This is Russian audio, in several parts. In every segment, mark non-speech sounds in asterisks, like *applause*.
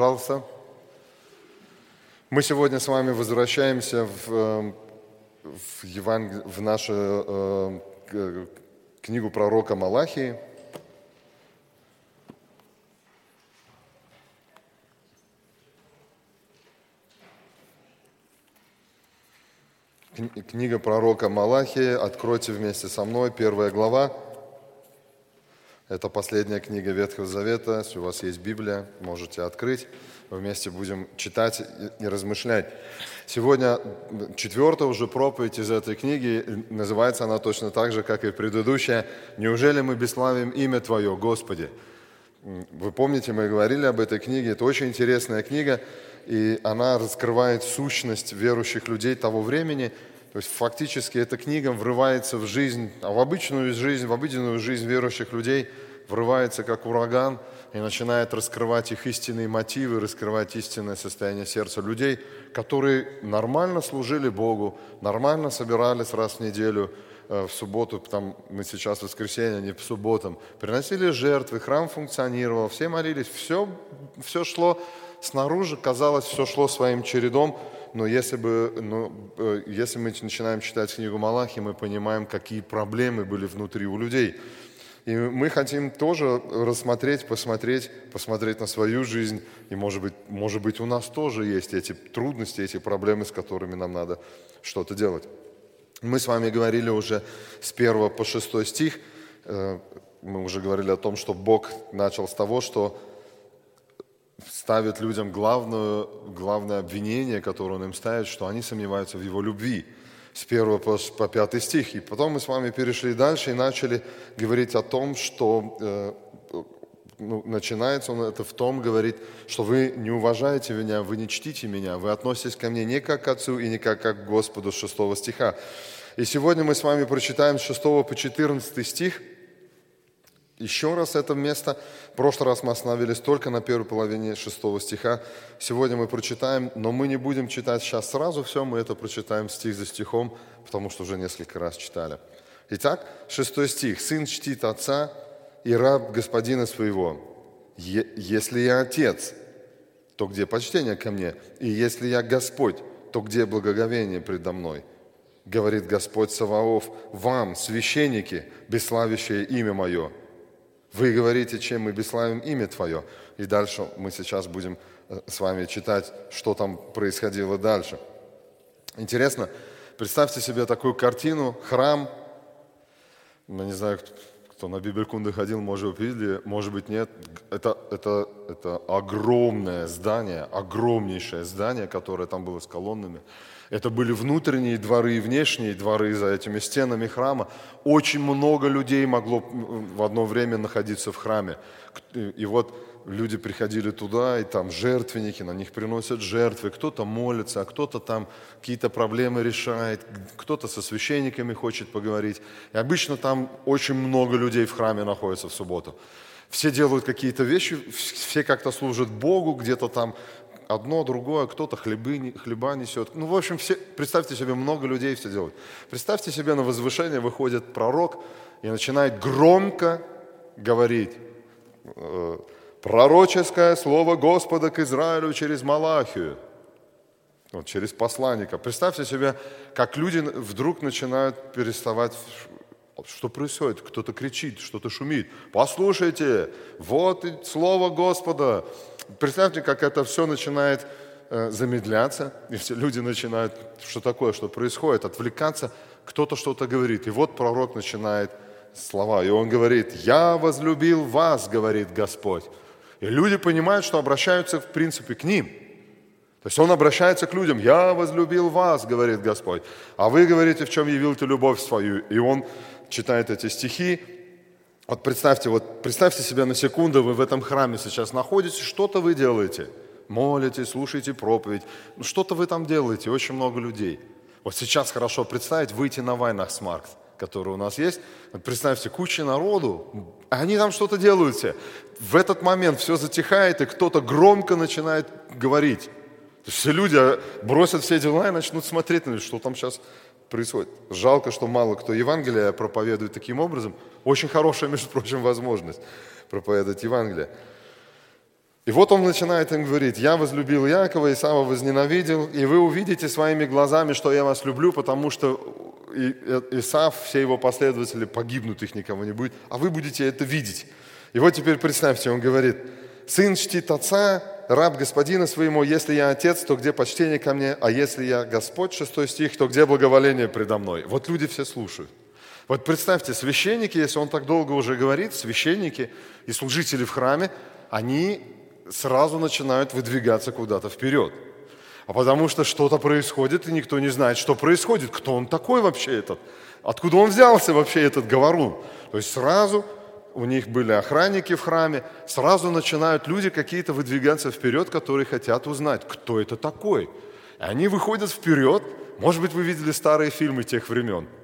Пожалуйста. Мы сегодня с вами возвращаемся в, э, в, Евангел... в нашу э, книгу пророка Малахии. Книга пророка Малахии. Откройте вместе со мной, первая глава. Это последняя книга Ветхого Завета. Если у вас есть Библия, можете открыть. Вместе будем читать и размышлять. Сегодня четвертая уже проповедь из этой книги. Называется она точно так же, как и предыдущая. «Неужели мы бесславим имя Твое, Господи?» Вы помните, мы говорили об этой книге. Это очень интересная книга, и она раскрывает сущность верующих людей того времени – то есть фактически эта книга врывается в жизнь, а в обычную жизнь, в обыденную жизнь верующих людей врывается как ураган и начинает раскрывать их истинные мотивы, раскрывать истинное состояние сердца людей, которые нормально служили Богу, нормально собирались раз в неделю, э, в субботу, там мы сейчас в воскресенье, не в субботам, приносили жертвы, храм функционировал, все молились, все, все шло снаружи, казалось, все шло своим чередом, но если, бы, ну, э, если мы начинаем читать книгу Малахи, мы понимаем, какие проблемы были внутри у людей. И мы хотим тоже рассмотреть, посмотреть, посмотреть на свою жизнь. И, может быть, может быть, у нас тоже есть эти трудности, эти проблемы, с которыми нам надо что-то делать. Мы с вами говорили уже с 1 по 6 стих. Э, мы уже говорили о том, что Бог начал с того, что ставит людям главное, главное обвинение, которое он им ставит, что они сомневаются в его любви. С 1 по, по 5 стих. И потом мы с вами перешли дальше и начали говорить о том, что э, ну, начинается он это в том, говорит, что вы не уважаете меня, вы не чтите меня, вы относитесь ко мне не как к Отцу и не как, как к Господу, с 6 стиха. И сегодня мы с вами прочитаем с 6 по 14 стих – еще раз это место. В прошлый раз мы остановились только на первой половине шестого стиха. Сегодня мы прочитаем, но мы не будем читать сейчас сразу все, мы это прочитаем стих за стихом, потому что уже несколько раз читали. Итак, шестой стих. «Сын чтит отца и раб господина своего. Если я отец, то где почтение ко мне? И если я Господь, то где благоговение предо мной?» Говорит Господь Саваоф, вам, священники, бесславящее имя мое – вы говорите, чем мы бесславим имя Твое. И дальше мы сейчас будем э, с вами читать, что там происходило дальше. Интересно, представьте себе такую картину, храм, я не знаю, кто на Бибелькунды ходил, может видели, может быть, нет. Это, это, это огромное здание, огромнейшее здание, которое там было с колоннами. Это были внутренние дворы и внешние дворы за этими стенами храма. Очень много людей могло в одно время находиться в храме. И вот люди приходили туда, и там жертвенники, на них приносят жертвы, кто-то молится, а кто-то там какие-то проблемы решает, кто-то со священниками хочет поговорить. И обычно там очень много людей в храме находится в субботу. Все делают какие-то вещи, все как-то служат Богу, где-то там одно, другое, кто-то хлебы, хлеба несет. Ну, в общем, все, представьте себе, много людей все делают. Представьте себе, на возвышение выходит пророк и начинает громко говорить э, пророческое слово Господа к Израилю через Малахию, вот, через посланника. Представьте себе, как люди вдруг начинают переставать что происходит? Кто-то кричит, что-то шумит. Послушайте, вот слово Господа. Представьте, как это все начинает э, замедляться, и все люди начинают, что такое, что происходит, отвлекаться, кто-то что-то говорит. И вот пророк начинает слова, и он говорит, «Я возлюбил вас, говорит Господь». И люди понимают, что обращаются, в принципе, к ним. То есть он обращается к людям, «Я возлюбил вас, говорит Господь, а вы говорите, в чем явил ты любовь свою». И он читает эти стихи, вот представьте, вот представьте себя на секунду, вы в этом храме сейчас находитесь, что-то вы делаете. Молитесь, слушаете проповедь. Ну, что-то вы там делаете, очень много людей. Вот сейчас хорошо представить, выйти на Вайнахсмаркт, который у нас есть. Представьте, куча народу, они там что-то делают все. В этот момент все затихает, и кто-то громко начинает говорить. То есть все люди бросят все дела и начнут смотреть, что там сейчас происходит. Жалко, что мало кто Евангелие проповедует таким образом. Очень хорошая, между прочим, возможность проповедовать Евангелие. И И вот он начинает им говорить, я возлюбил Якова, Исава возненавидел, и вы увидите своими глазами, что я вас люблю, потому что Исав, все его последователи погибнут, их никого не будет, а вы будете это видеть. И вот теперь представьте, он говорит, сын чтит отца, раб господина своему, если я отец, то где почтение ко мне, а если я Господь, шестой стих, то где благоволение предо мной. Вот люди все слушают. Вот представьте, священники, если он так долго уже говорит, священники и служители в храме, они сразу начинают выдвигаться куда-то вперед. А потому что что-то происходит, и никто не знает, что происходит, кто он такой вообще этот, откуда он взялся вообще этот говорун. То есть сразу у них были охранники в храме, сразу начинают люди какие-то выдвигаться вперед, которые хотят узнать, кто это такой. И они выходят вперед, может быть, вы видели старые фильмы тех времен –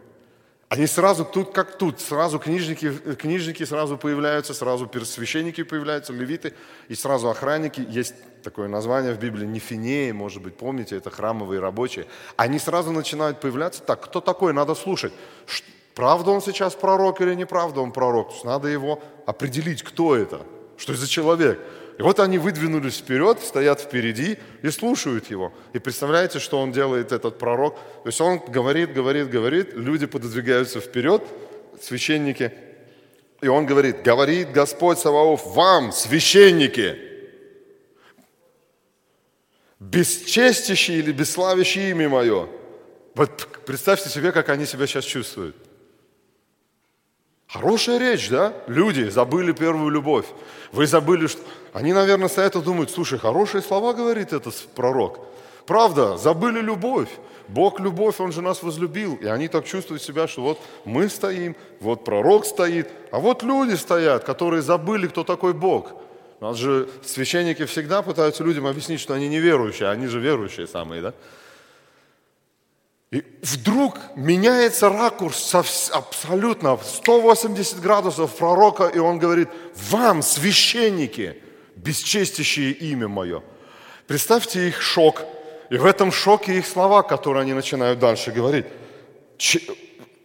они сразу тут как тут, сразу книжники, книжники сразу появляются, сразу священники появляются, левиты, и сразу охранники. Есть такое название в Библии, Нефинеи, может быть, помните, это храмовые рабочие. Они сразу начинают появляться, так, кто такой, надо слушать. Правда он сейчас пророк или неправда он пророк? Надо его определить, кто это, что это за человек. И вот они выдвинулись вперед, стоят впереди и слушают его. И представляете, что он делает, этот пророк? То есть он говорит, говорит, говорит, люди пододвигаются вперед, священники, и он говорит, говорит Господь Саваоф, вам, священники, бесчестящие или бесславящие имя мое. Вот представьте себе, как они себя сейчас чувствуют. Хорошая речь, да? Люди забыли первую любовь. Вы забыли, что... Они, наверное, стоят и думают, слушай, хорошие слова говорит этот пророк. Правда, забыли любовь. Бог любовь, Он же нас возлюбил. И они так чувствуют себя, что вот мы стоим, вот пророк стоит, а вот люди стоят, которые забыли, кто такой Бог. У нас же священники всегда пытаются людям объяснить, что они неверующие, а они же верующие самые, да? И вдруг меняется ракурс абсолютно 180 градусов пророка, и он говорит, вам, священники, бесчестящие имя мое. Представьте их шок. И в этом шоке их слова, которые они начинают дальше говорить.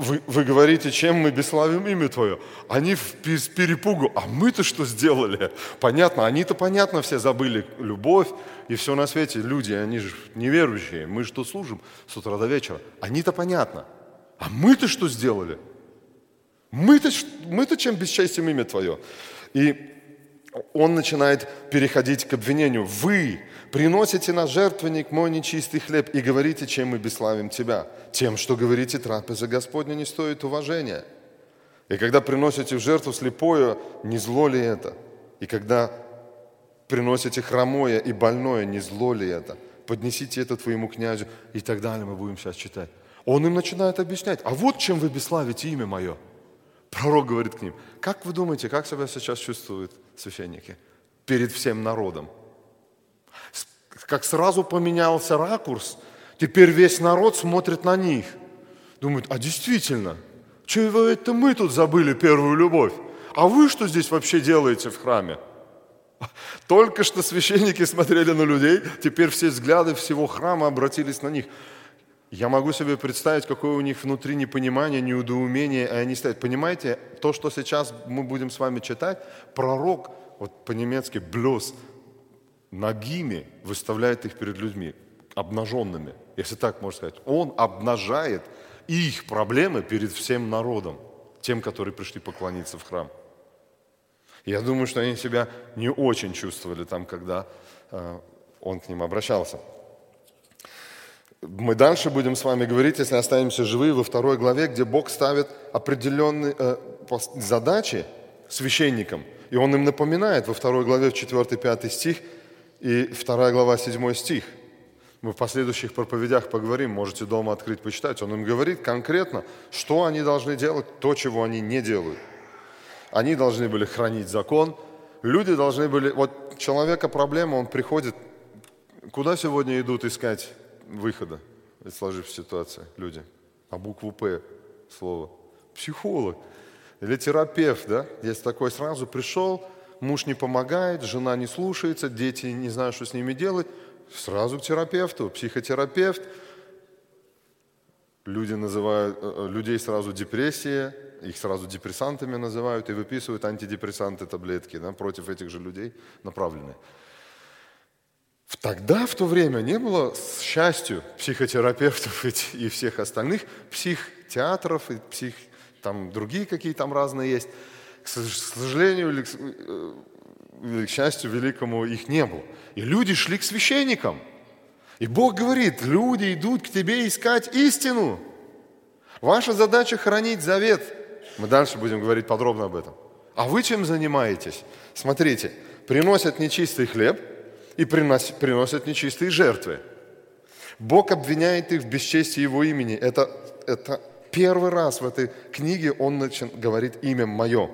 Вы, вы говорите, чем мы бесславим имя Твое? Они в, перепугу, а мы-то что сделали? Понятно, они-то понятно все забыли любовь и все на свете. Люди, они же неверующие, мы что служим с утра до вечера. Они-то понятно. А мы-то что сделали? Мы-то, мы-то чем бесчестим имя Твое? И он начинает переходить к обвинению. Вы приносите на жертвенник мой нечистый хлеб и говорите, чем мы бесславим тебя. Тем, что говорите, трапеза Господня не стоит уважения. И когда приносите в жертву слепое, не зло ли это? И когда приносите хромое и больное, не зло ли это? Поднесите это твоему князю. И так далее мы будем сейчас читать. Он им начинает объяснять. А вот чем вы бесславите имя мое. Пророк говорит к ним, как вы думаете, как себя сейчас чувствуют священники перед всем народом? Как сразу поменялся ракурс, теперь весь народ смотрит на них. Думают, а действительно, что это мы тут забыли первую любовь? А вы что здесь вообще делаете в храме? Только что священники смотрели на людей, теперь все взгляды всего храма обратились на них. Я могу себе представить, какое у них внутри непонимание, неудоумение, и они стоят. Понимаете, то, что сейчас мы будем с вами читать, пророк, вот по-немецки блюз, ногими выставляет их перед людьми, обнаженными, если так можно сказать. Он обнажает их проблемы перед всем народом, тем, которые пришли поклониться в храм. Я думаю, что они себя не очень чувствовали там, когда э, он к ним обращался. Мы дальше будем с вами говорить, если останемся живы, во второй главе, где Бог ставит определенные э, задачи священникам. И Он им напоминает во второй главе, в 4-5 стих, и вторая глава, 7 стих. Мы в последующих проповедях поговорим, можете дома открыть, почитать. Он им говорит конкретно, что они должны делать, то, чего они не делают. Они должны были хранить закон, люди должны были... Вот человека проблема, он приходит, куда сегодня идут искать выхода из сложившейся ситуации люди. А букву «П» слово. Психолог или терапевт, да? Есть такой сразу пришел, муж не помогает, жена не слушается, дети не знают, что с ними делать. Сразу к терапевту, психотерапевт. Люди называют, э, э, людей сразу депрессия, их сразу депрессантами называют и выписывают антидепрессанты, таблетки да, против этих же людей направленные. Тогда, в то время, не было, к счастью, психотерапевтов *laughs* и всех остальных, психтеатров и псих, там другие какие там разные есть. К сожалению э, или к счастью великому их не было. И люди шли к священникам. И Бог говорит, люди идут к тебе искать истину. Ваша задача хранить завет. Мы дальше будем говорить подробно об этом. А вы чем занимаетесь? Смотрите, приносят нечистый хлеб и приносят, нечистые жертвы. Бог обвиняет их в бесчестии Его имени. Это, это первый раз в этой книге Он начи, говорит имя мое.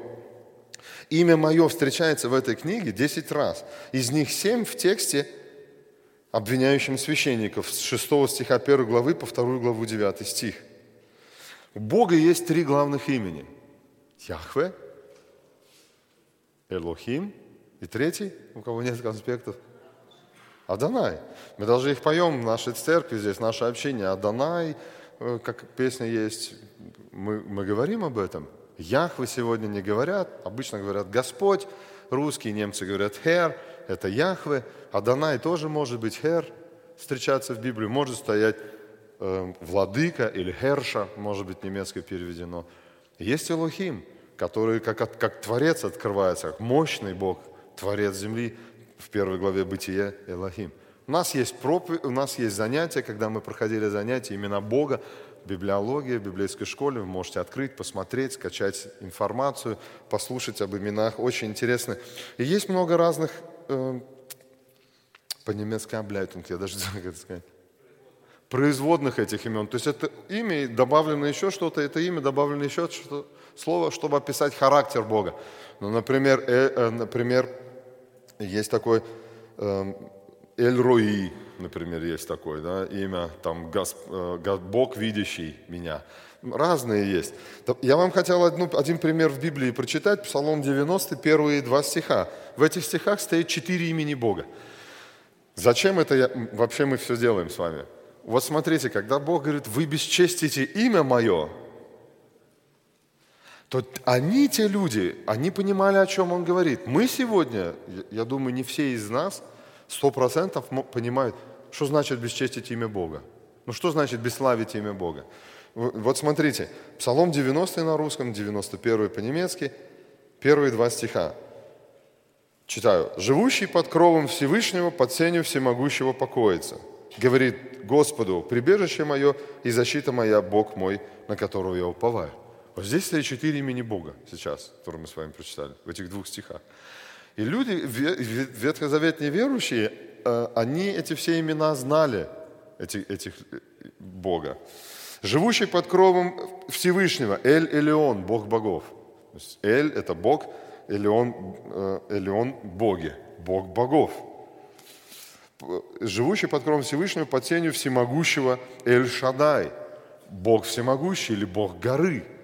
Имя мое встречается в этой книге 10 раз. Из них 7 в тексте, обвиняющем священников, с 6 стиха 1 главы по 2 главу 9 стих. У Бога есть три главных имени. Яхве, Элохим и третий, у кого нет конспектов, Адонай. Мы даже их поем в нашей церкви здесь, наше общение. Адонай, э, как песня есть, мы, мы говорим об этом. Яхве сегодня не говорят, обычно говорят Господь, русские немцы говорят Хер, это Яхве. Адонай тоже может быть Хер, встречаться в Библии, может стоять э, владыка или Херша, может быть немецко переведено. Есть Элохим, который как, как Творец открывается, как мощный Бог, Творец земли, в первой главе Бытия Элохим. У нас есть проповедь, у нас есть занятия, когда мы проходили занятия именно Бога, библиология в библейской школе. Вы можете открыть, посмотреть, скачать информацию, послушать об именах. Очень интересно. И есть много разных, э, по-немецки обляйтунг, я даже не знаю, как это сказать, производных этих имен. То есть это имя добавлено еще что-то, это имя добавлено еще что-то, слово, чтобы описать характер Бога. Ну, например, э, э, например, есть такой э, Эль-Рои, например, есть такое да, имя, там Гос, э, Бог, видящий меня. Разные есть. Я вам хотел одну, один пример в Библии прочитать, Псалом 90, первые два стиха. В этих стихах стоит четыре имени Бога. Зачем это я, вообще мы все делаем с вами? Вот смотрите, когда Бог говорит, вы бесчестите имя мое, то они, те люди, они понимали, о чем он говорит. Мы сегодня, я думаю, не все из нас сто процентов понимают, что значит бесчестить имя Бога. Ну что значит бесславить имя Бога? Вот смотрите, Псалом 90 на русском, 91 по-немецки, первые два стиха. Читаю. «Живущий под кровом Всевышнего, под сенью всемогущего покоится. Говорит Господу, прибежище мое и защита моя, Бог мой, на которого я уповаю». Вот здесь стоит четыре имени Бога сейчас, которые мы с вами прочитали, в этих двух стихах. И люди, ветхозаветные верующие, э, они эти все имена знали, этих, этих э, Бога. Живущий под кровом Всевышнего, Эль Элеон, Бог богов. Эль – это Бог, Элеон, э, Элеон – боги, Бог богов. Живущий под кровом Всевышнего, под тенью всемогущего Эль Шадай, Бог всемогущий или Бог горы –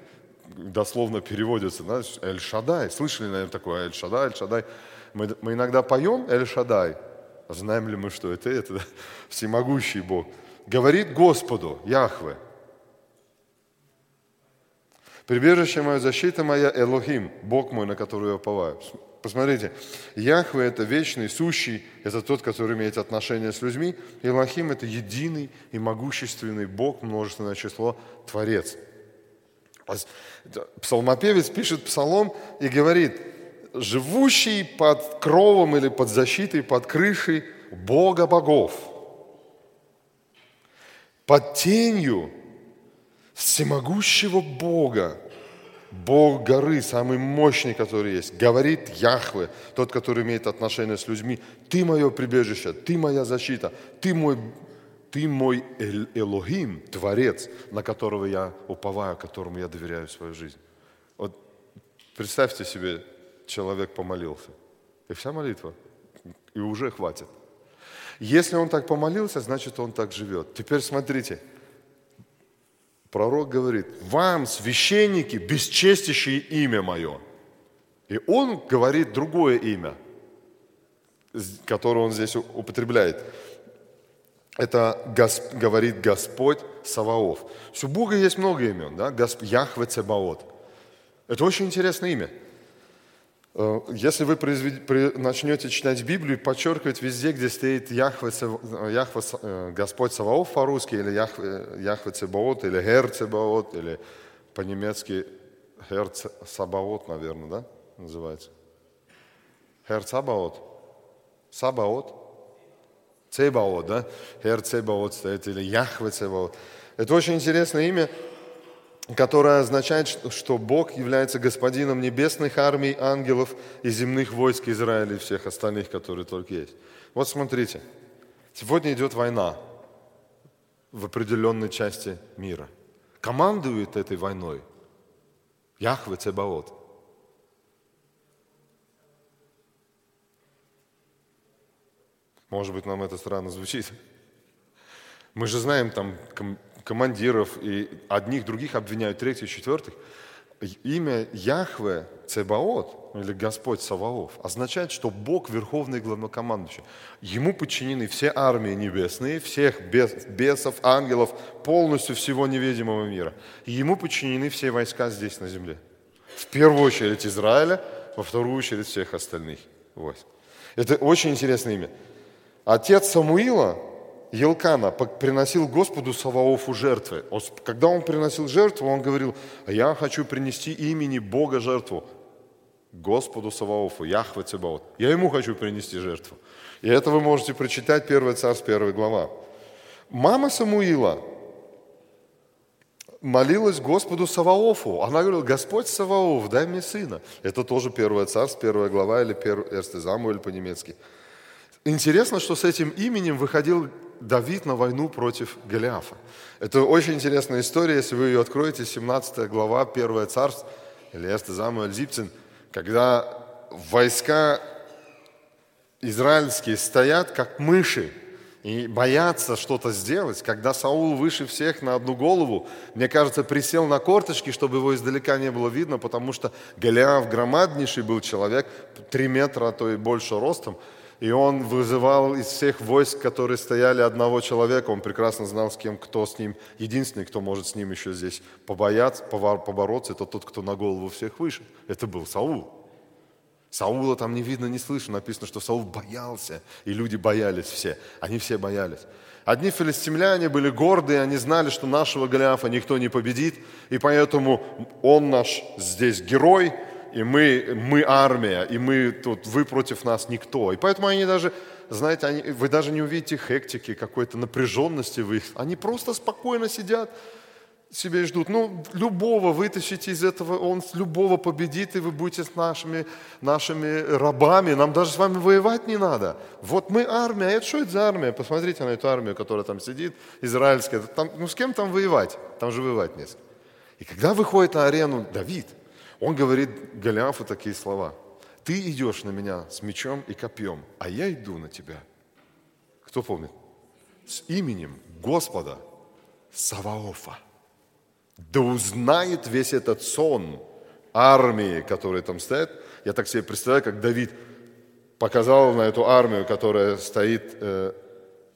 дословно переводится, да, Эль-Шадай. Слышали, наверное, такое Эль-Шадай, Эль-Шадай. Мы, мы иногда поем Эль-Шадай. Знаем ли мы, что это? Это *laughs* всемогущий Бог. Говорит Господу, Яхве. Прибежище мое, защита моя, Элохим, Бог мой, на который я уповаю. Посмотрите, Яхве – это вечный, сущий, это тот, который имеет отношение с людьми. Элохим – это единый и могущественный Бог, множественное число, Творец – Псалмопевец пишет псалом и говорит, живущий под кровом или под защитой, под крышей Бога богов, под тенью всемогущего Бога, Бог горы, самый мощный, который есть, говорит Яхве, тот, который имеет отношение с людьми, ты мое прибежище, ты моя защита, ты мой ты мой Элохим, Творец, на которого я уповаю, которому я доверяю свою жизнь. Вот представьте себе, человек помолился. И вся молитва. И уже хватит. Если он так помолился, значит, он так живет. Теперь смотрите. Пророк говорит, вам, священники, бесчестящие имя мое. И он говорит другое имя, которое он здесь употребляет это Госп, говорит Господь Саваоф. У Бога есть много имен, да? Госп, Яхве Цебаот. Это очень интересное имя. Э, если вы произвед... при... начнете читать Библию, подчеркивать везде, где стоит Яхве. Яхве э, Господь Саваоф по-русски, или Яхве, Яхве Цебаот, или Гер Цебаот, или по-немецки Гер Сабаот, наверное, да, называется? Гер Сабаот? Сабаот? Цебаот, да? Гер Цебаот стоит, или Яхве Цебаот. Это очень интересное имя, которое означает, что Бог является господином небесных армий, ангелов и земных войск Израиля и всех остальных, которые только есть. Вот смотрите, сегодня идет война в определенной части мира. Командует этой войной Яхве Цебаот. Может быть, нам это странно звучит. Мы же знаем там командиров, и одних, других обвиняют, третьих, четвертых. Имя Яхве Цебаот, или Господь Саваоф, означает, что Бог верховный главнокомандующий. Ему подчинены все армии небесные, всех бесов, ангелов, полностью всего невидимого мира. И ему подчинены все войска здесь на земле. В первую очередь Израиля, во вторую очередь всех остальных войск. Это очень интересное имя. Отец Самуила Елкана приносил Господу Саваофу жертвы. Когда он приносил жертву, он говорил, я хочу принести имени Бога жертву. Господу Саваофу, Яхве Цебаот. Я ему хочу принести жертву. И это вы можете прочитать 1 Царств, 1 глава. Мама Самуила молилась Господу Саваофу. Она говорила, Господь Саваоф, дай мне сына. Это тоже 1 Царств, 1 глава или 1 Самуэль по-немецки. Интересно, что с этим именем выходил Давид на войну против Голиафа. Это очень интересная история, если вы ее откроете, 17 глава, 1 царств, или Эсте Замуэль Зипцин, когда войска израильские стоят как мыши и боятся что-то сделать. Когда Саул выше всех на одну голову, мне кажется, присел на корточки, чтобы его издалека не было видно, потому что Голиаф громаднейший был человек, три метра, а то и больше ростом, и он вызывал из всех войск, которые стояли одного человека, он прекрасно знал, с кем, кто с ним, единственный, кто может с ним еще здесь побояться, побороться, это тот, кто на голову всех выше. Это был Саул. Саула там не видно, не слышно. Написано, что Саул боялся, и люди боялись все. Они все боялись. Одни филистимляне были гордые, они знали, что нашего Голиафа никто не победит, и поэтому он наш здесь герой, и мы, мы армия, и мы тут, вы против нас никто. И поэтому они даже, знаете, они, вы даже не увидите хектики, какой-то напряженности в их. Они просто спокойно сидят, себе ждут. Ну, любого вытащите из этого, он любого победит, и вы будете с нашими, нашими рабами. Нам даже с вами воевать не надо. Вот мы армия. А это что это за армия? Посмотрите на эту армию, которая там сидит, израильская. Там, ну, с кем там воевать? Там же воевать нет. И когда выходит на арену Давид – он говорит Голиафу такие слова. Ты идешь на меня с мечом и копьем, а я иду на тебя. Кто помнит? С именем Господа Саваофа. Да узнает весь этот сон армии, которые там стоят. Я так себе представляю, как Давид показал на эту армию, которая стоит э,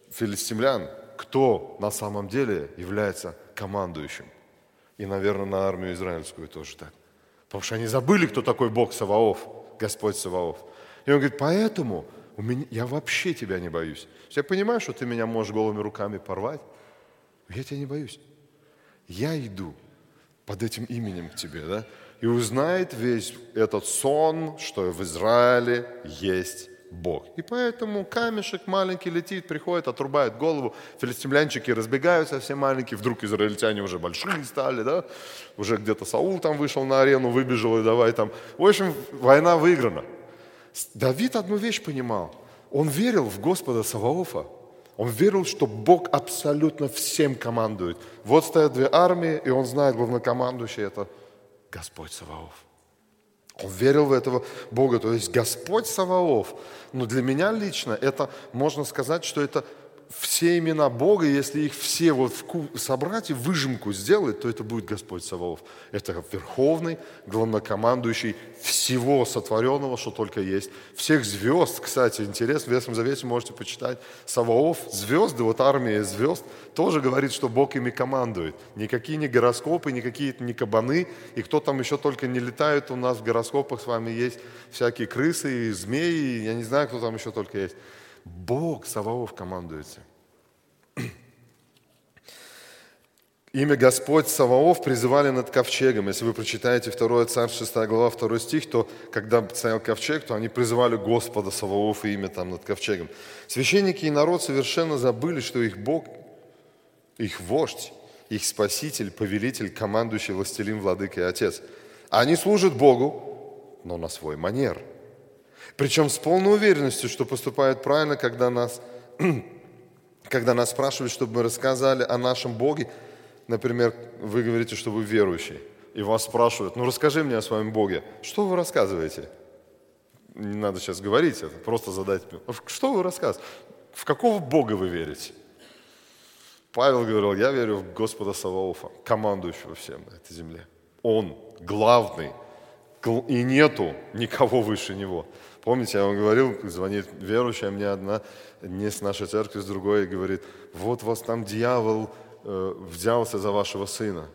филистимлян, кто на самом деле является командующим. И, наверное, на армию израильскую тоже так. Потому что они забыли, кто такой Бог Саваоф, Господь Саваоф. И он говорит, поэтому у меня, я вообще тебя не боюсь. Я понимаю, что ты меня можешь голыми руками порвать, я тебя не боюсь. Я иду под этим именем к тебе, да? И узнает весь этот сон, что в Израиле есть Бог. И поэтому камешек маленький летит, приходит, отрубает голову, филистимлянчики разбегаются, все маленькие, вдруг израильтяне уже большие стали, да, уже где-то Саул там вышел на арену, выбежал и давай там. В общем, война выиграна. Давид одну вещь понимал. Он верил в Господа Саваофа. Он верил, что Бог абсолютно всем командует. Вот стоят две армии, и он знает, главнокомандующий – это Господь Саваоф. Он верил в этого Бога, то есть Господь Саваоф. Но для меня лично это, можно сказать, что это все имена Бога, если их все вот собрать и выжимку сделать, то это будет Господь Саваоф. Это верховный, главнокомандующий всего сотворенного, что только есть. Всех звезд, кстати, интересно, в Ветхом Завете можете почитать. Саваоф, звезды, вот армия звезд, тоже говорит, что Бог ими командует. Никакие не гороскопы, никакие не кабаны, и кто там еще только не летает, у нас в гороскопах с вами есть всякие крысы и змеи, я не знаю, кто там еще только есть. Бог Саваоф командуется. *clears throat* Имя Господь Саваоф призывали над ковчегом. Если вы прочитаете 2 Царь 6 глава 2 стих, то когда стоял ковчег, то они призывали Господа Саваоф и имя там над ковчегом. Священники и народ совершенно забыли, что их Бог, их вождь, их спаситель, повелитель, командующий, властелин, владыка и отец. Они служат Богу, но на свой манер – причем с полной уверенностью, что поступают правильно, когда нас, *clears throat* когда нас спрашивают, чтобы мы рассказали о нашем Боге. Например, вы говорите, что вы верующий, и вас спрашивают, ну расскажи мне о своем Боге. Что вы рассказываете? Не надо сейчас говорить это, просто задать. Что вы рассказываете? В какого Бога вы верите? Павел говорил, я верю в Господа Саваофа, командующего всем на этой земле. Он главный, и нету никого выше него. Помните, я вам говорил, звонит верующая мне одна, не с нашей церкви, с другой, и говорит, вот вас там дьявол э, взялся за вашего сына.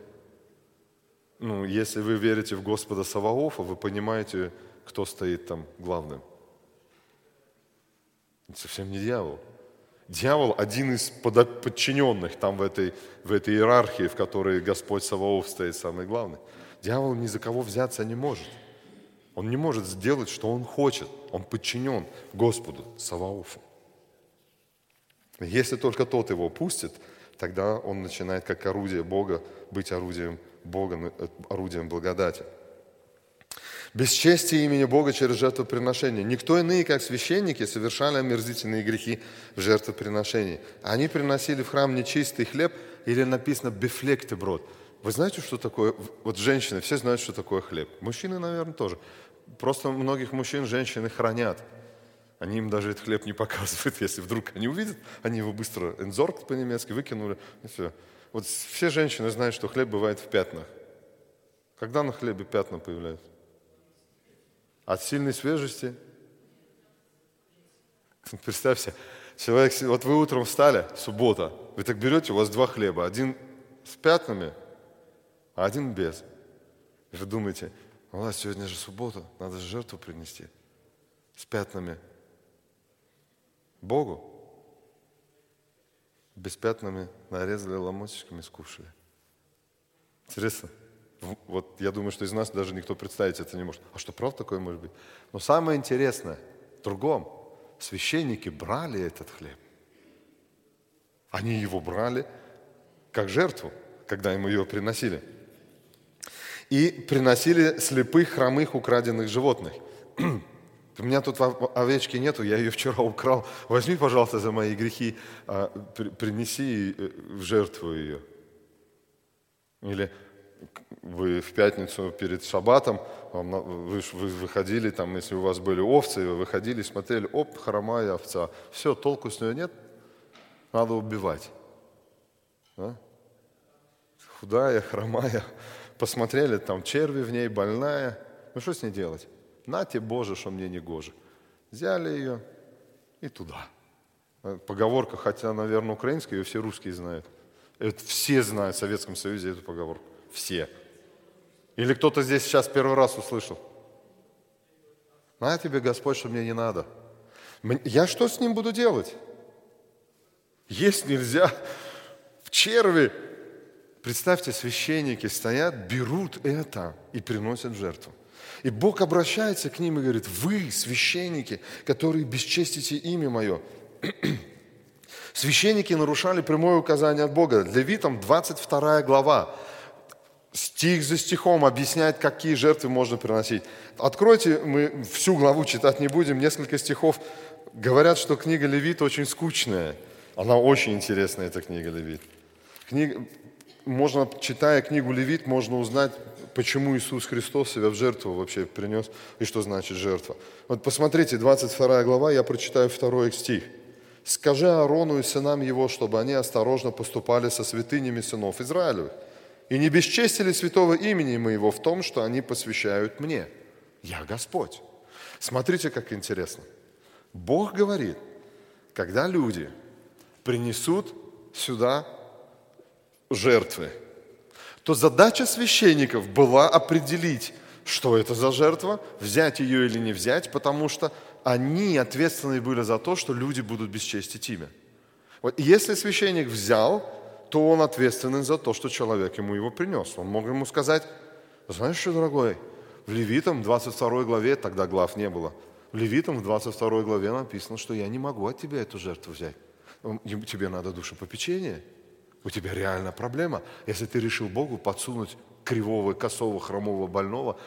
Ну, если вы верите в Господа Саваофа, вы понимаете, кто стоит там главным. Это совсем не дьявол. Дьявол один из подчиненных там в этой, в этой иерархии, в которой Господь Саваоф стоит самый главный. Дьявол ни за кого взяться не может. Он не может сделать, что он хочет. Он подчинен Господу Саваофу. Если только тот его пустит, тогда он начинает как орудие Бога быть орудием Бога, э, орудием благодати. Бесчестие имени Бога через жертвоприношение. Никто иные, как священники, совершали омерзительные грехи в жертвоприношении. Они приносили в храм нечистый хлеб, или написано «бефлекты брод». Вы знаете, что такое? Вот женщины, все знают, что такое хлеб. Мужчины, наверное, тоже. Просто многих мужчин женщины хранят. Они им даже этот хлеб не показывают. *laughs* Если вдруг они увидят, они его быстро энзорг по-немецки выкинули, и все. Вот все женщины знают, что хлеб бывает в пятнах. Когда на хлебе пятна появляются? От сильной свежести? *laughs* Представьте, человек, вот вы утром встали, суббота, вы так берете, у вас два хлеба, один с пятнами, а один без. И вы думаете, у сегодня же суббота, надо же жертву принести с пятнами. Богу. Без пятнами нарезали ломотчиками, скушали. Интересно? Вот я думаю, что из нас даже никто представить это не может. А что, правда такое может быть? Но самое интересное в другом. Священники брали этот хлеб. Они его брали как жертву, когда им ее приносили и приносили слепых, хромых, украденных животных. *clears throat* У меня тут овечки нету, я ее вчера украл. Возьми, пожалуйста, за мои грехи, а, принеси э, в жертву ее. Или вы в пятницу перед шаббатом, вы, вы выходили, там, если у вас были овцы, вы выходили, смотрели, оп, хромая овца. Все, толку с нее нет, надо убивать. Да? Худая, хромая, посмотрели, там черви в ней, больная. Ну что с ней делать? Нате, Боже, что мне не гоже. Взяли ее и туда. Поговорка, хотя, наверное, украинская, ее все русские знают. Это все знают в Советском Союзе эту поговорку. Все. Или кто-то здесь сейчас первый раз услышал. На тебе, Господь, что мне не надо. Я что с ним буду делать? Есть нельзя. В черви Представьте, священники стоят, берут это и приносят жертву. И Бог обращается к ним и говорит, вы, священники, которые бесчестите имя мое. *clears throat* Священники нарушали прямое указание от Бога. Левитам 22 глава, стих за стихом объясняет, какие жертвы можно приносить. Откройте, мы всю главу читать не будем, несколько стихов говорят, что книга Левит очень скучная. Она очень интересная, эта книга Левит. Книга, можно, читая книгу Левит, можно узнать, почему Иисус Христос себя в жертву вообще принес и что значит жертва. Вот посмотрите, 22 глава, я прочитаю второй стих. Скажи Аарону и сынам его, чтобы они осторожно поступали со святынями сынов Израилевых и не бесчестили святого имени моего в том, что они посвящают мне. Я Господь. Смотрите, как интересно. Бог говорит, когда люди принесут сюда жертвы, то задача священников была определить, что это за жертва, взять ее или не взять, потому что они ответственны были за то, что люди будут бесчестить имя. Вот если священник взял, то он ответственен за то, что человек ему его принес. Он мог ему сказать, знаешь что, дорогой, в Левитам 22 главе, тогда глав не было, в Левитам в 22 главе написано, что я не могу от тебя эту жертву взять. Тебе надо душепопечение. У тебя реальная проблема. Если ты решил Богу подсунуть кривого, косого, хромого, больного,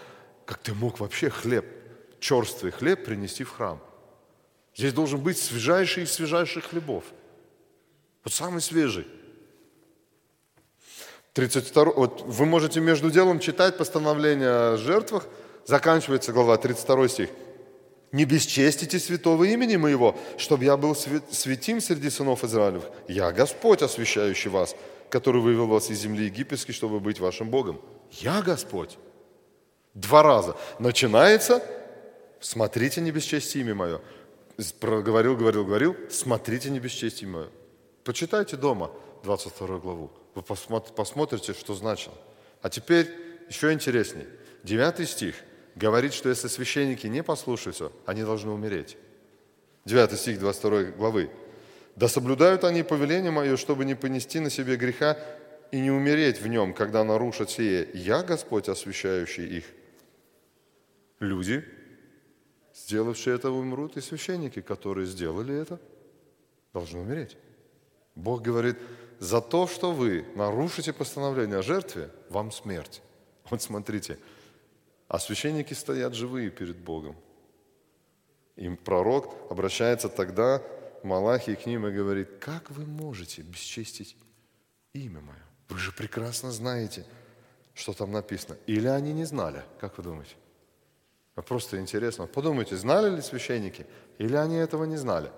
как ты мог вообще хлеб, черствый хлеб принести в храм? Здесь должен быть свежайший из свежайших хлебов. Вот самый свежий. 32, вот вы можете между делом читать постановление о жертвах, заканчивается глава 32 стих. «Не бесчестите святого имени моего, чтобы я был святим среди сынов Израилевых. Я Господь, освящающий вас, который вывел вас из земли египетской, чтобы быть вашим Богом. Я Господь». Два раза. Начинается, смотрите, не бесчестие имя мое. Говорил, говорил, говорил, смотрите, не бесчестие имя мое. Почитайте дома 22 главу. Вы посмотрите, что значило. А теперь еще интереснее. Девятый стих говорит, что если священники не послушаются, они должны умереть. Девятый стих 22 главы. «Да соблюдают они повеление мое, чтобы не понести на себе греха и не умереть в нем, когда нарушат сие. Я, Господь, освящающий их». Люди, сделавшие это, умрут, и священники, которые сделали это, должны умереть. Бог говорит, за то, что вы нарушите постановление о жертве, вам смерть. Вот смотрите, а священники стоят живые перед Богом. Им пророк обращается тогда, Малахий к ним и говорит, как вы можете бесчестить имя мое? Вы же прекрасно знаете, что там написано. Или они не знали, как вы думаете? Просто интересно. Подумайте, знали ли священники, или они этого не знали?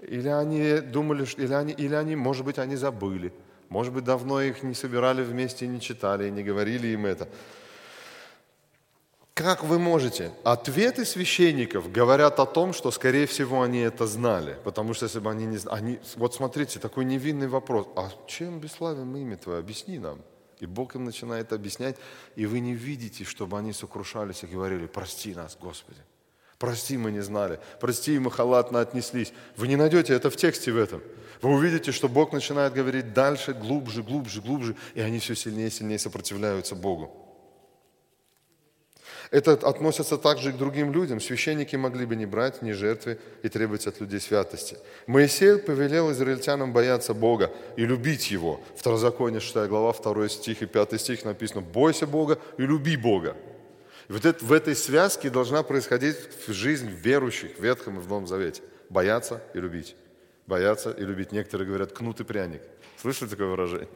Или они думали, или они, или они, может быть, они забыли. Может быть, давно их не собирали вместе, не читали, не говорили им это. Как вы можете? Ответы священников говорят о том, что, скорее всего, они это знали. Потому что если бы они не знали... Они, вот смотрите, такой невинный вопрос. А чем бесславим имя Твое? Объясни нам. И Бог им начинает объяснять, и вы не видите, чтобы они сокрушались и говорили, прости нас, Господи. Прости, мы не знали. Прости, мы халатно отнеслись. Вы не найдете это в тексте в этом. Вы увидите, что Бог начинает говорить дальше, глубже, глубже, глубже, и они все сильнее и сильнее сопротивляются Богу. Это относится также и к другим людям. Священники могли бы не брать ни жертвы и требовать от людей святости. Моисей повелел израильтянам бояться Бога и любить Его. Второзаконие, 6 глава, 2 стих и 5 стих написано «Бойся Бога и люби Бога». Вот это, в этой связке должна происходить жизнь верующих в Ветхом и в Новом Завете. Бояться и любить. Бояться и любить. Некоторые говорят кнут и пряник. Слышали такое выражение?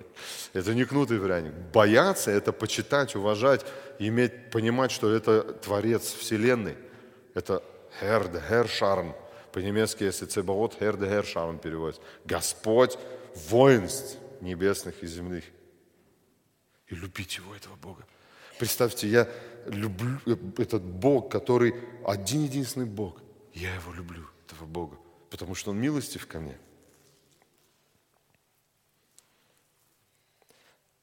Это не кнут и пряник. Бояться – это почитать, уважать, иметь, понимать, что это Творец Вселенной. Это Херд, Хершарн. По-немецки, если Цебаот, Херд, Хершарн переводится. Господь воинств небесных и земных. И любить его, этого Бога. Представьте, я люблю этот Бог, который один-единственный Бог. Я его люблю, этого Бога, потому что он милостив ко мне.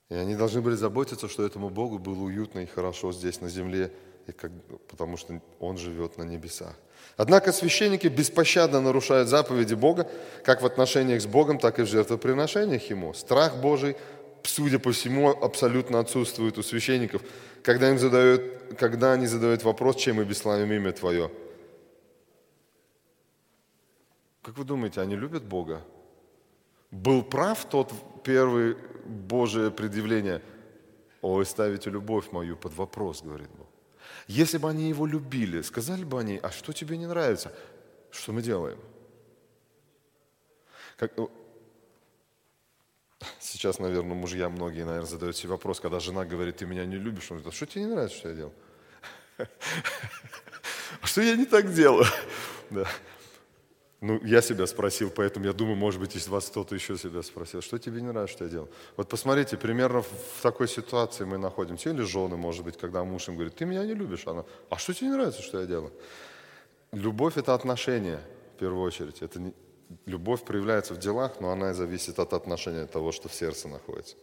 И они должны были заботиться, что этому Богу было уютно и хорошо здесь на земле, и как, потому что Он живет на небесах. Однако священники беспощадно нарушают заповеди Бога, как в отношениях с Богом, так и в жертвоприношениях Ему. Страх Божий, судя по всему, абсолютно отсутствует у священников, когда, им задают, когда они задают вопрос, чем мы бесславим имя Твое. Как вы думаете, они любят Бога? Был прав тот первый Божие предъявление, «Ой, ставите любовь мою под вопрос», говорит Бог. Если бы они его любили, сказали бы они, а что тебе не нравится? Что мы делаем? Как, *laughs* сейчас, наверное, мужья многие, наверное, задают себе вопрос, когда жена говорит, ты меня не любишь, он говорит, а что тебе не нравится, что я делаю? *laughs* А что я не так делаю? *laughs* Ну, я себя спросил, поэтому я думаю, может быть, из вас кто-то еще себя спросил, что тебе не нравится, что я делаю. Вот посмотрите, примерно в такой ситуации мы находимся, или жены, может быть, когда муж им говорит, ты меня не любишь, она, а что тебе не нравится, что я делаю? Любовь – это отношение, в первую очередь. Это не... Любовь проявляется в делах, но она зависит от отношения того, что в сердце находится.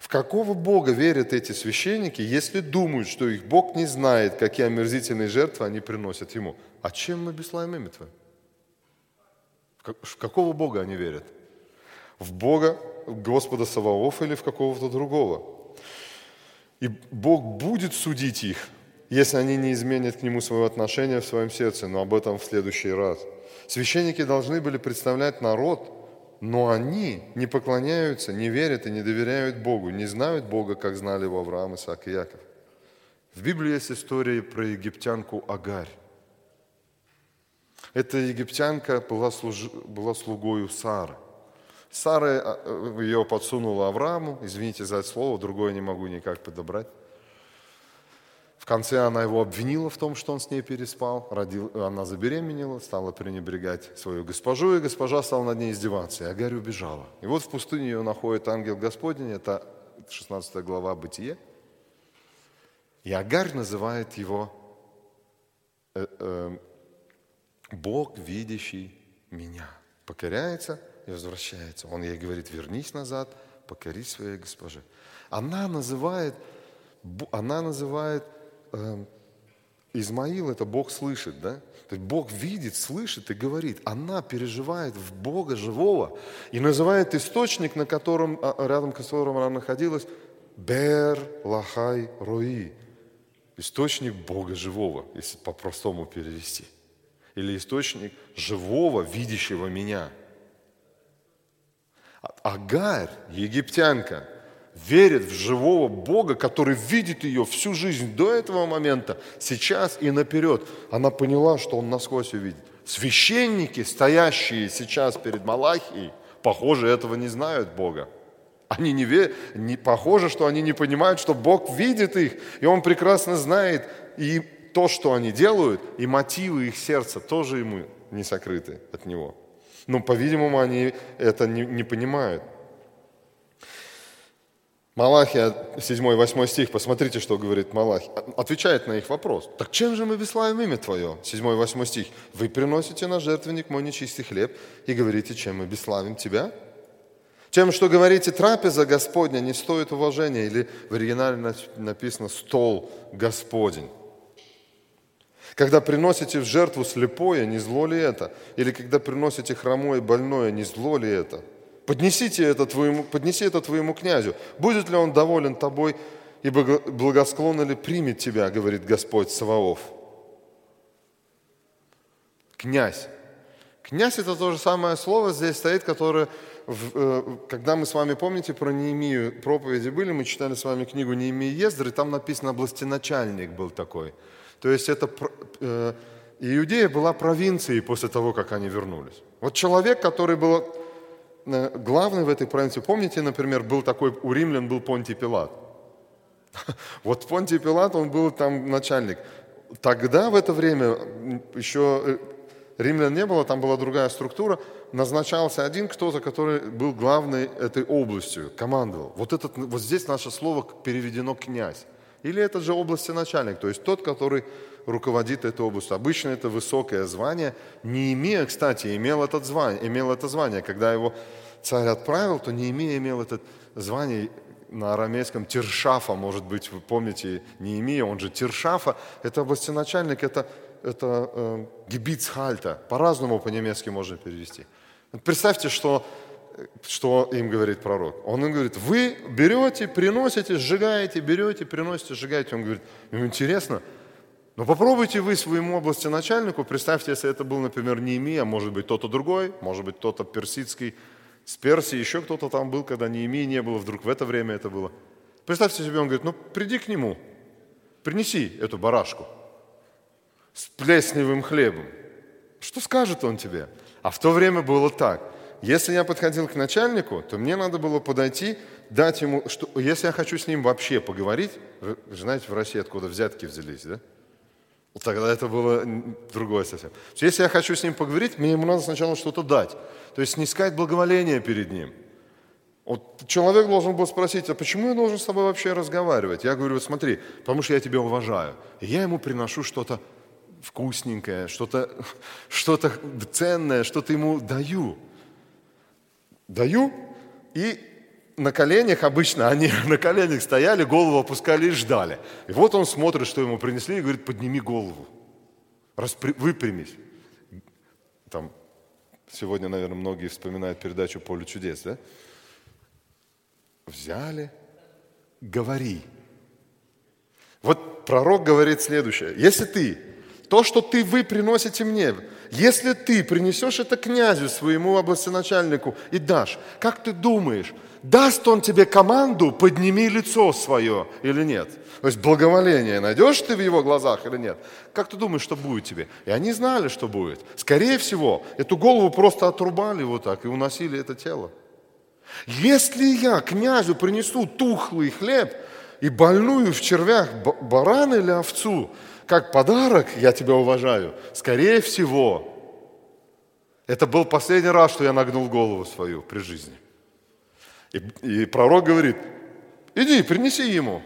В какого Бога верят эти священники, если думают, что их Бог не знает, какие омерзительные жертвы они приносят Ему? А чем мы бесславим имя Твое? В какого Бога они верят? В Бога Господа Саваофа или в какого-то другого? И Бог будет судить их, если они не изменят к Нему свое отношение в своем сердце, но об этом в следующий раз. Священники должны были представлять народ, но они не поклоняются, не верят и не доверяют Богу, не знают Бога, как знали его Авраам, Исаак и Яков. В Библии есть история про египтянку Агарь. Эта египтянка была, служ... была слугою Сары. Сара э, ее подсунула Аврааму, извините за это слово, другое не могу никак подобрать. В конце она его обвинила в том, что он с ней переспал. Родил, она забеременела, стала пренебрегать свою госпожу, и госпожа стала над ней издеваться. И Агарь убежала. И вот в пустыне ее находит ангел Господень, это 16 глава Бытие. И Агарь называет его э, э, Бог, видящий меня, покоряется и возвращается. Он ей говорит, вернись назад, покорись своей госпоже. Она называет, она называет э, Измаил, это Бог слышит, да? То есть Бог видит, слышит и говорит. Она переживает в Бога живого и называет источник, на котором, а, рядом с которым она находилась, Бер Лахай Рои. Источник Бога живого, если по-простому перевести или источник живого, видящего меня. А Агарь, египтянка, верит в живого Бога, который видит ее всю жизнь до этого момента, сейчас и наперед. Она поняла, что он насквозь ее видит. Священники, стоящие сейчас перед Малахией, похоже, этого не знают Бога. Они не, верят, не похоже, что они не понимают, что Бог видит их, и Он прекрасно знает, и то, что они делают, и мотивы их сердца тоже ему не сокрыты от него. Но, по-видимому, они это не, не понимают. Малахия, 7-8 стих, посмотрите, что говорит Малахия. Отвечает на их вопрос. Так чем же мы бесславим имя Твое? 7-8 стих. Вы приносите на жертвенник мой нечистый хлеб и говорите, чем мы бесславим Тебя? Тем, что говорите, трапеза Господня не стоит уважения, или в оригинале написано «стол Господень». Когда приносите в жертву слепое, не зло ли это? Или когда приносите хромое, больное, не зло ли это? Поднесите это твоему, поднеси это твоему князю. Будет ли он доволен тобой, ибо благосклонно ли примет тебя, говорит Господь Саваоф. Князь. Князь – это то же самое слово здесь стоит, которое, э, когда мы с вами, помните, про Неемию проповеди были, мы читали с вами книгу Неемии Ездр, и там написано «областеначальник» был такой – то есть это, э, Иудея была провинцией после того, как они вернулись. Вот человек, который был э, главный в этой провинции, помните, например, был такой, у римлян был Понтий Пилат. *laughs* Вот Понтий Пилат, он был там начальник. Тогда, в это время, еще э, римлян не было, там была другая структура, назначался один кто-то, который был главной этой областью, командовал. Вот, этот, вот здесь наше слово переведено «князь». Или это же области начальник, то есть тот, который руководит этой областью. Обычно это высокое звание. Неемия, кстати, имел, этот звание, имел это звание. Когда его царь отправил, то Неемия имел это звание на арамейском Тиршафа, может быть, вы помните Неемия, он же Тиршафа. Это областеначальник, это, это э, гибицхальта. По-разному по-немецки можно перевести. Представьте, что что им говорит пророк? Он им говорит, вы берете, приносите, сжигаете, берете, приносите, сжигаете. Он говорит, ему интересно, но попробуйте вы своему области начальнику, представьте, если это был, например, Неемия, а может быть, кто-то другой, может быть, кто-то персидский, с Персии еще кто-то там был, когда Неемии не было, вдруг в это время это было. Представьте себе, он говорит, ну приди к нему, принеси эту барашку с плесневым хлебом. Что скажет он тебе? А в то время было так – если я подходил к начальнику, то мне надо было подойти, дать ему, что, если я хочу с ним вообще поговорить, вы знаете, в России откуда взятки взялись, да? Тогда это было другое совсем. Если я хочу с ним поговорить, мне ему надо сначала что-то дать. То есть снискать благоволение перед ним. Вот человек должен был спросить, а почему я должен с тобой вообще разговаривать? Я говорю, вот смотри, потому что я тебя уважаю. И я ему приношу что-то вкусненькое, что-то *laughs* что ценное, что-то ему даю. Даю, и на коленях обычно, они *laughs* на коленях стояли, голову опускали и ждали. И вот он смотрит, что ему принесли, и говорит, подними голову, распри, выпрямись. Там, сегодня, наверное, многие вспоминают передачу «Поле чудес», да? Взяли, говори. Вот пророк говорит следующее. Если ты, то, что ты, вы приносите мне, если ты принесешь это князю своему областеначальнику и дашь, как ты думаешь, даст он тебе команду, подними лицо свое или нет? То есть благоволение найдешь ты в его глазах или нет? Как ты думаешь, что будет тебе? И они знали, что будет. Скорее всего, эту голову просто отрубали вот так и уносили это тело. Если я князю принесу тухлый хлеб и больную в червях барана или овцу, как подарок, я тебя уважаю, скорее всего, это был последний раз, что я нагнул голову свою при жизни. И, и пророк говорит, иди, принеси ему.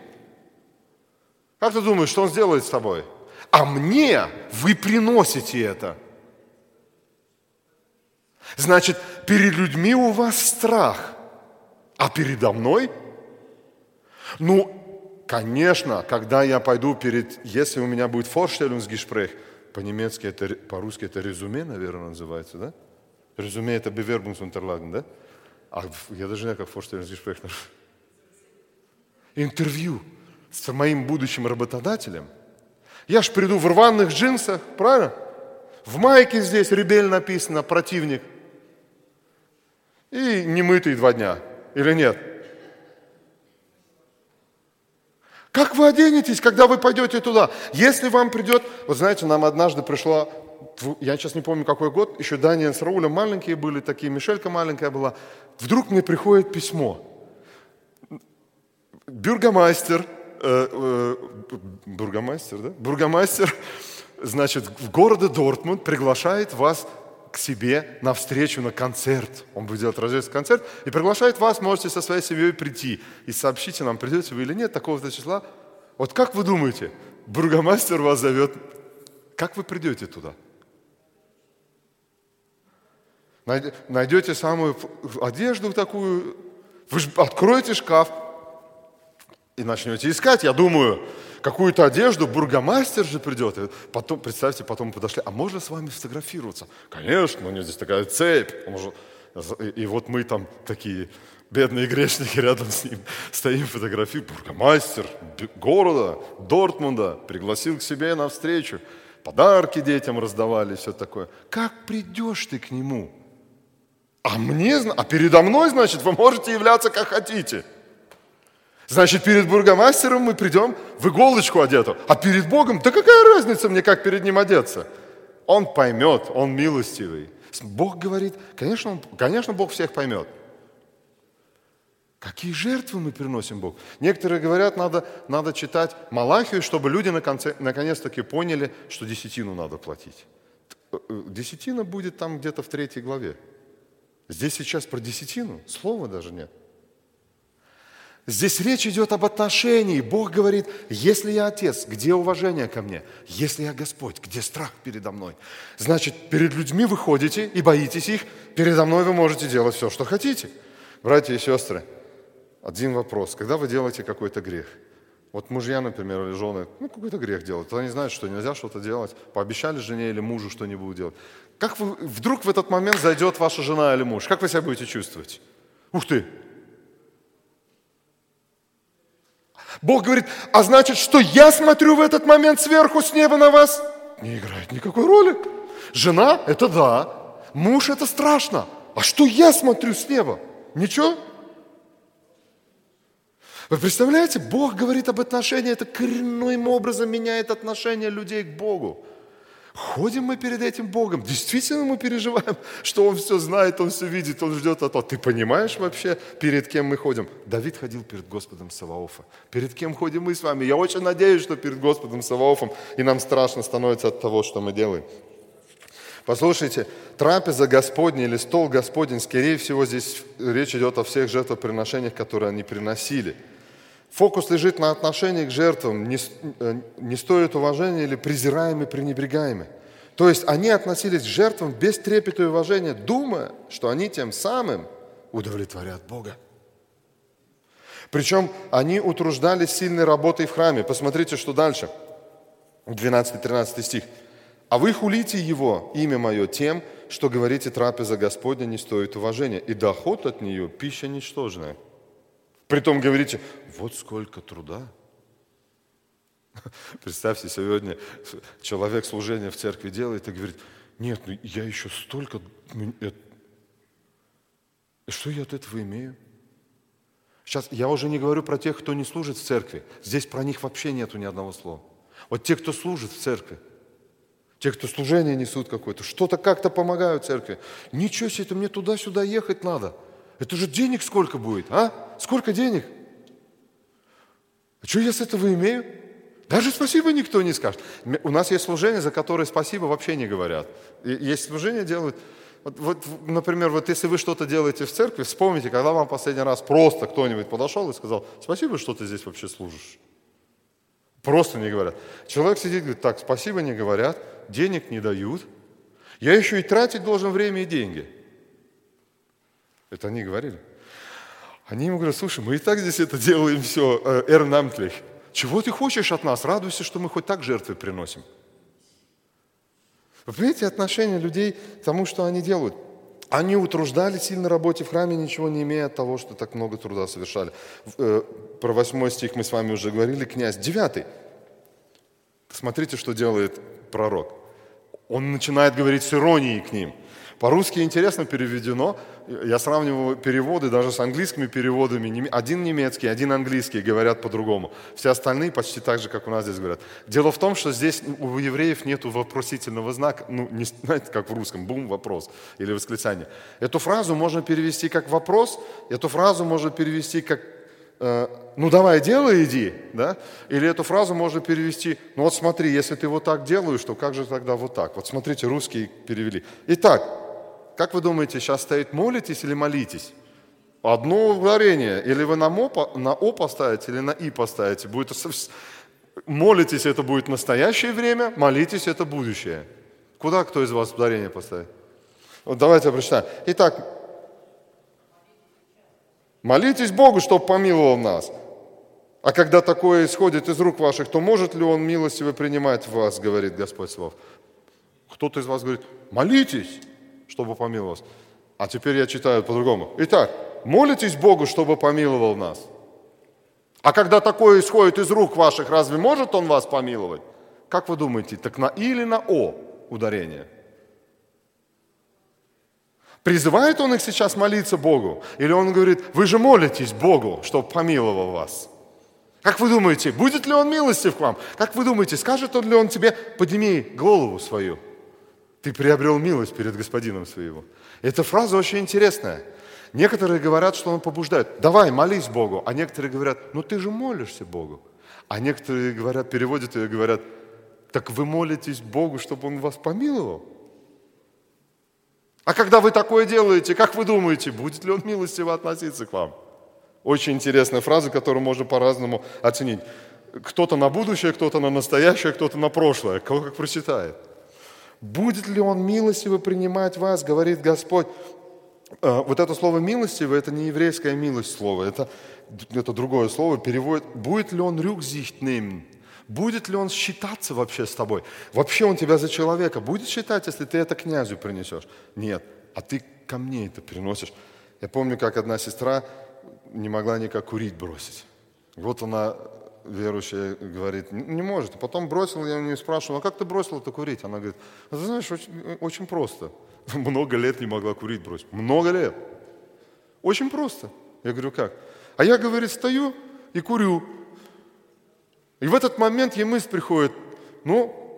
Как ты думаешь, что он сделает с тобой? А мне вы приносите это. Значит, перед людьми у вас страх, а передо мной? Ну, Конечно, когда я пойду перед, если у меня будет Vorstellungsgespräch, по-немецки это, по-русски это резюме, наверное, называется, да? Резюме это Bewerbungsunterlagen, да? А я даже не знаю, как Vorstellungsgespräch. Интервью с моим будущим работодателем. Я ж приду в рваных джинсах, правильно? В майке здесь ребель написано, противник. И немытый два дня. Или нет? Как вы оденетесь, когда вы пойдете туда? Если вам придет, вот знаете, нам однажды пришло, я сейчас не помню какой год, еще Даниэль с Раулем маленькие были такие, Мишелька маленькая была. Вдруг мне приходит письмо. Бюргомастер, э, э, бургомастер, да? Бургомастер, значит, в городе Дортмунд приглашает вас к себе на встречу, на концерт. Он будет делать рождественский концерт и приглашает вас, можете со своей семьей прийти. И сообщите нам, придете вы или нет, такого-то числа. Вот как вы думаете, бургомастер вас зовет, как вы придете туда? Найдете самую одежду такую, вы откроете шкаф и начнете искать. Я думаю, какую-то одежду, бургомастер же придет. И потом, представьте, потом подошли, а можно с вами сфотографироваться? Конечно, у него здесь такая цепь. И вот мы там такие бедные грешники рядом с ним стоим, фотографируем. Бургомастер города, Дортмунда, пригласил к себе на встречу. Подарки детям раздавали, все такое. Как придешь ты к нему? А мне, а передо мной, значит, вы можете являться как хотите – Значит, перед бургомастером мы придем в иголочку одету, а перед Богом, да какая разница мне, как перед ним одеться? Он поймет, он милостивый. Бог говорит, конечно, он, конечно, Бог всех поймет. Какие жертвы мы приносим Богу? Некоторые говорят, надо, надо читать Малахию, чтобы люди наконец-таки поняли, что десятину надо платить. Э, э, десятина будет там где-то в третьей главе. Здесь сейчас про десятину, слова даже нет. Здесь речь идет об отношении. Бог говорит, если я Отец, где уважение ко мне? Если я Господь, где страх передо мной? Значит, перед людьми вы ходите и боитесь их, передо мной вы можете делать все, что хотите. Братья и сестры, один вопрос. Когда вы делаете какой-то грех, вот мужья, например, или жены, ну, какой-то грех делают, они знают, что нельзя что-то делать, пообещали жене или мужу, что не будут делать. Как вы, вдруг в этот момент зайдет ваша жена или муж, как вы себя будете чувствовать? Ух ты, Бог говорит, а значит, что я смотрю в этот момент сверху с неба на вас? Не играет никакой роли. Жена – это да, муж – это страшно. А что я смотрю с неба? Ничего? Вы представляете, Бог говорит об отношении, это коренным образом меняет отношение людей к Богу. Ходим мы перед этим Богом. Действительно мы переживаем, что Он все знает, Он все видит, Он ждет от того. Ты понимаешь вообще, перед кем мы ходим? Давид ходил перед Господом Саваофа. Перед кем ходим мы с вами? Я очень надеюсь, что перед Господом Саваофом, и нам страшно становится от того, что мы делаем. Послушайте, трапеза Господня или стол Господень, скорее всего, здесь речь идет о всех жертвоприношениях, которые они приносили. Фокус лежит на отношении к жертвам, не, э, не стоит уважения или презираемы, пренебрегаемы. То есть они относились к жертвам без трепета и уважения, думая, что они тем самым удовлетворят Бога. Причем они утруждались сильной работой в храме. Посмотрите, что дальше. 12-13 стих. А вы хулите его, имя мое, тем, что говорите, трапеза Господня не стоит уважения, и доход от нее – пища ничтожная. Притом говорите, вот сколько труда. *laughs* Представьте, сегодня человек служение в церкви делает и говорит, нет, ну я еще столько... Что я от этого имею? Сейчас я уже не говорю про тех, кто не служит в церкви. Здесь про них вообще нету ни одного слова. Вот те, кто служит в церкви, те, кто служение несут какое-то, что-то как-то помогают церкви. Ничего себе, это мне туда-сюда ехать надо. Это же денег сколько будет, а? Сколько денег? А что я с этого имею? Даже спасибо никто не скажет. У нас есть служение, за которое спасибо вообще не говорят. Есть служение делают. Вот, вот, например, вот если вы что-то делаете в церкви, вспомните, когда вам последний раз просто кто-нибудь подошел и сказал, спасибо, что ты здесь вообще служишь. Просто не говорят. Человек сидит и говорит, так, спасибо не говорят, денег не дают. Я еще и тратить должен время и деньги. Это они говорили. Они ему говорят, слушай, мы и так здесь это делаем все, э, эрнамтлих. Чего ты хочешь от нас? Радуйся, что мы хоть так жертвы приносим. Вы понимаете, отношение людей к тому, что они делают. Они утруждали сильно работе в храме, ничего не имея от того, что так много труда совершали. Э, про восьмой стих мы с вами уже говорили, князь. Девятый. Смотрите, что делает пророк. Он начинает говорить с иронией к ним. По-русски интересно переведено. Я сравниваю переводы даже с английскими переводами. Один немецкий, один английский говорят по-другому. Все остальные почти так же, как у нас здесь говорят. Дело в том, что здесь у евреев нет вопросительного знака, ну, не *laughs* знаете, как в русском, бум, вопрос или восклицание. Эту фразу можно перевести как вопрос, эту фразу можно перевести как Э, ну давай делай, иди, да? Или эту фразу можно перевести, ну вот смотри, если ты вот так делаешь, то как же тогда вот так? Вот смотрите, русские перевели. Итак, как вы думаете, сейчас стоит молитесь или молитесь? Одно ударение. Или вы на, мо, на О поставите, или на И поставите. Будет, молитесь, это будет настоящее время, молитесь, это будущее. Куда кто из вас ударение поставит? Вот давайте прочитаем. Итак, Молитесь Богу, чтобы помиловал нас. А когда такое исходит из рук ваших, то может ли Он милостиво принимать вас, говорит Господь Слов. Кто-то из вас говорит, молитесь, чтобы помиловал вас. А теперь я читаю по-другому. Итак, молитесь Богу, чтобы помиловал нас. А когда такое исходит из рук ваших, разве может Он вас помиловать? Как вы думаете, так на И или на О ударение – Призывает он их сейчас молиться Богу? Или он говорит, вы же молитесь Богу, чтобы помиловал вас? Как вы думаете, будет ли он милостив к вам? Как вы думаете, скажет он ли он тебе, подними голову свою? Ты приобрел милость перед господином своего. Эта фраза очень интересная. Некоторые говорят, что он побуждает, давай, молись Богу. А некоторые говорят, ну ты же молишься Богу. А некоторые говорят, переводят ее и говорят, так вы молитесь Богу, чтобы он вас помиловал. А когда вы такое делаете, как вы думаете, будет ли он милостиво относиться к вам? Очень интересная фраза, которую можно по-разному оценить. Кто-то на будущее, кто-то на настоящее, кто-то на прошлое. Кого как прочитает. Будет ли он милостиво принимать вас, говорит Господь. Э, вот это слово милостиво, это не еврейская милость слово, это, это другое слово, переводит, будет ли он рюкзихт nehmen, Будет ли он считаться вообще с тобой? Вообще он тебя за человека будет считать, если ты это князю принесешь? Нет. А ты ко мне это приносишь. Я помню, как одна сестра не могла никак курить бросить. Вот она, верующая, говорит, не может. Потом бросил, я у нее спрашивал, а как ты бросила это курить? Она говорит, «Ну, ты знаешь, очень, очень просто. *laughs* Много лет не могла курить бросить. Много лет. Очень просто. Я говорю, как? А я, говорит, стою и курю. И в этот момент ей мысль приходит, ну,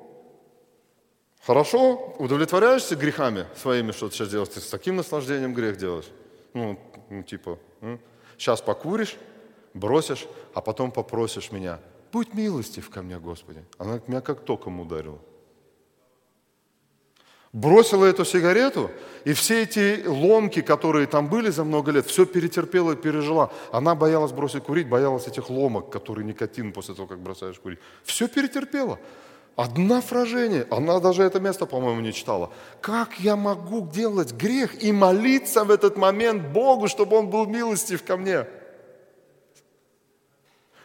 Хорошо, удовлетворяешься грехами своими, что ты сейчас делаешь? Ты с таким наслаждением грех делаешь. Ну, ну типа, сейчас покуришь, бросишь, а потом попросишь меня, будь милостив ко мне, Господи. Она меня как током ударила. Бросила эту сигарету, и все эти ломки, которые там были за много лет, все перетерпела и пережила. Она боялась бросить курить, боялась этих ломок, которые никотин после того, как бросаешь курить. Все перетерпела. Одна фражение, она даже это место, по-моему, не читала. Как я могу делать грех и молиться в этот момент Богу, чтобы Он был милостив ко мне?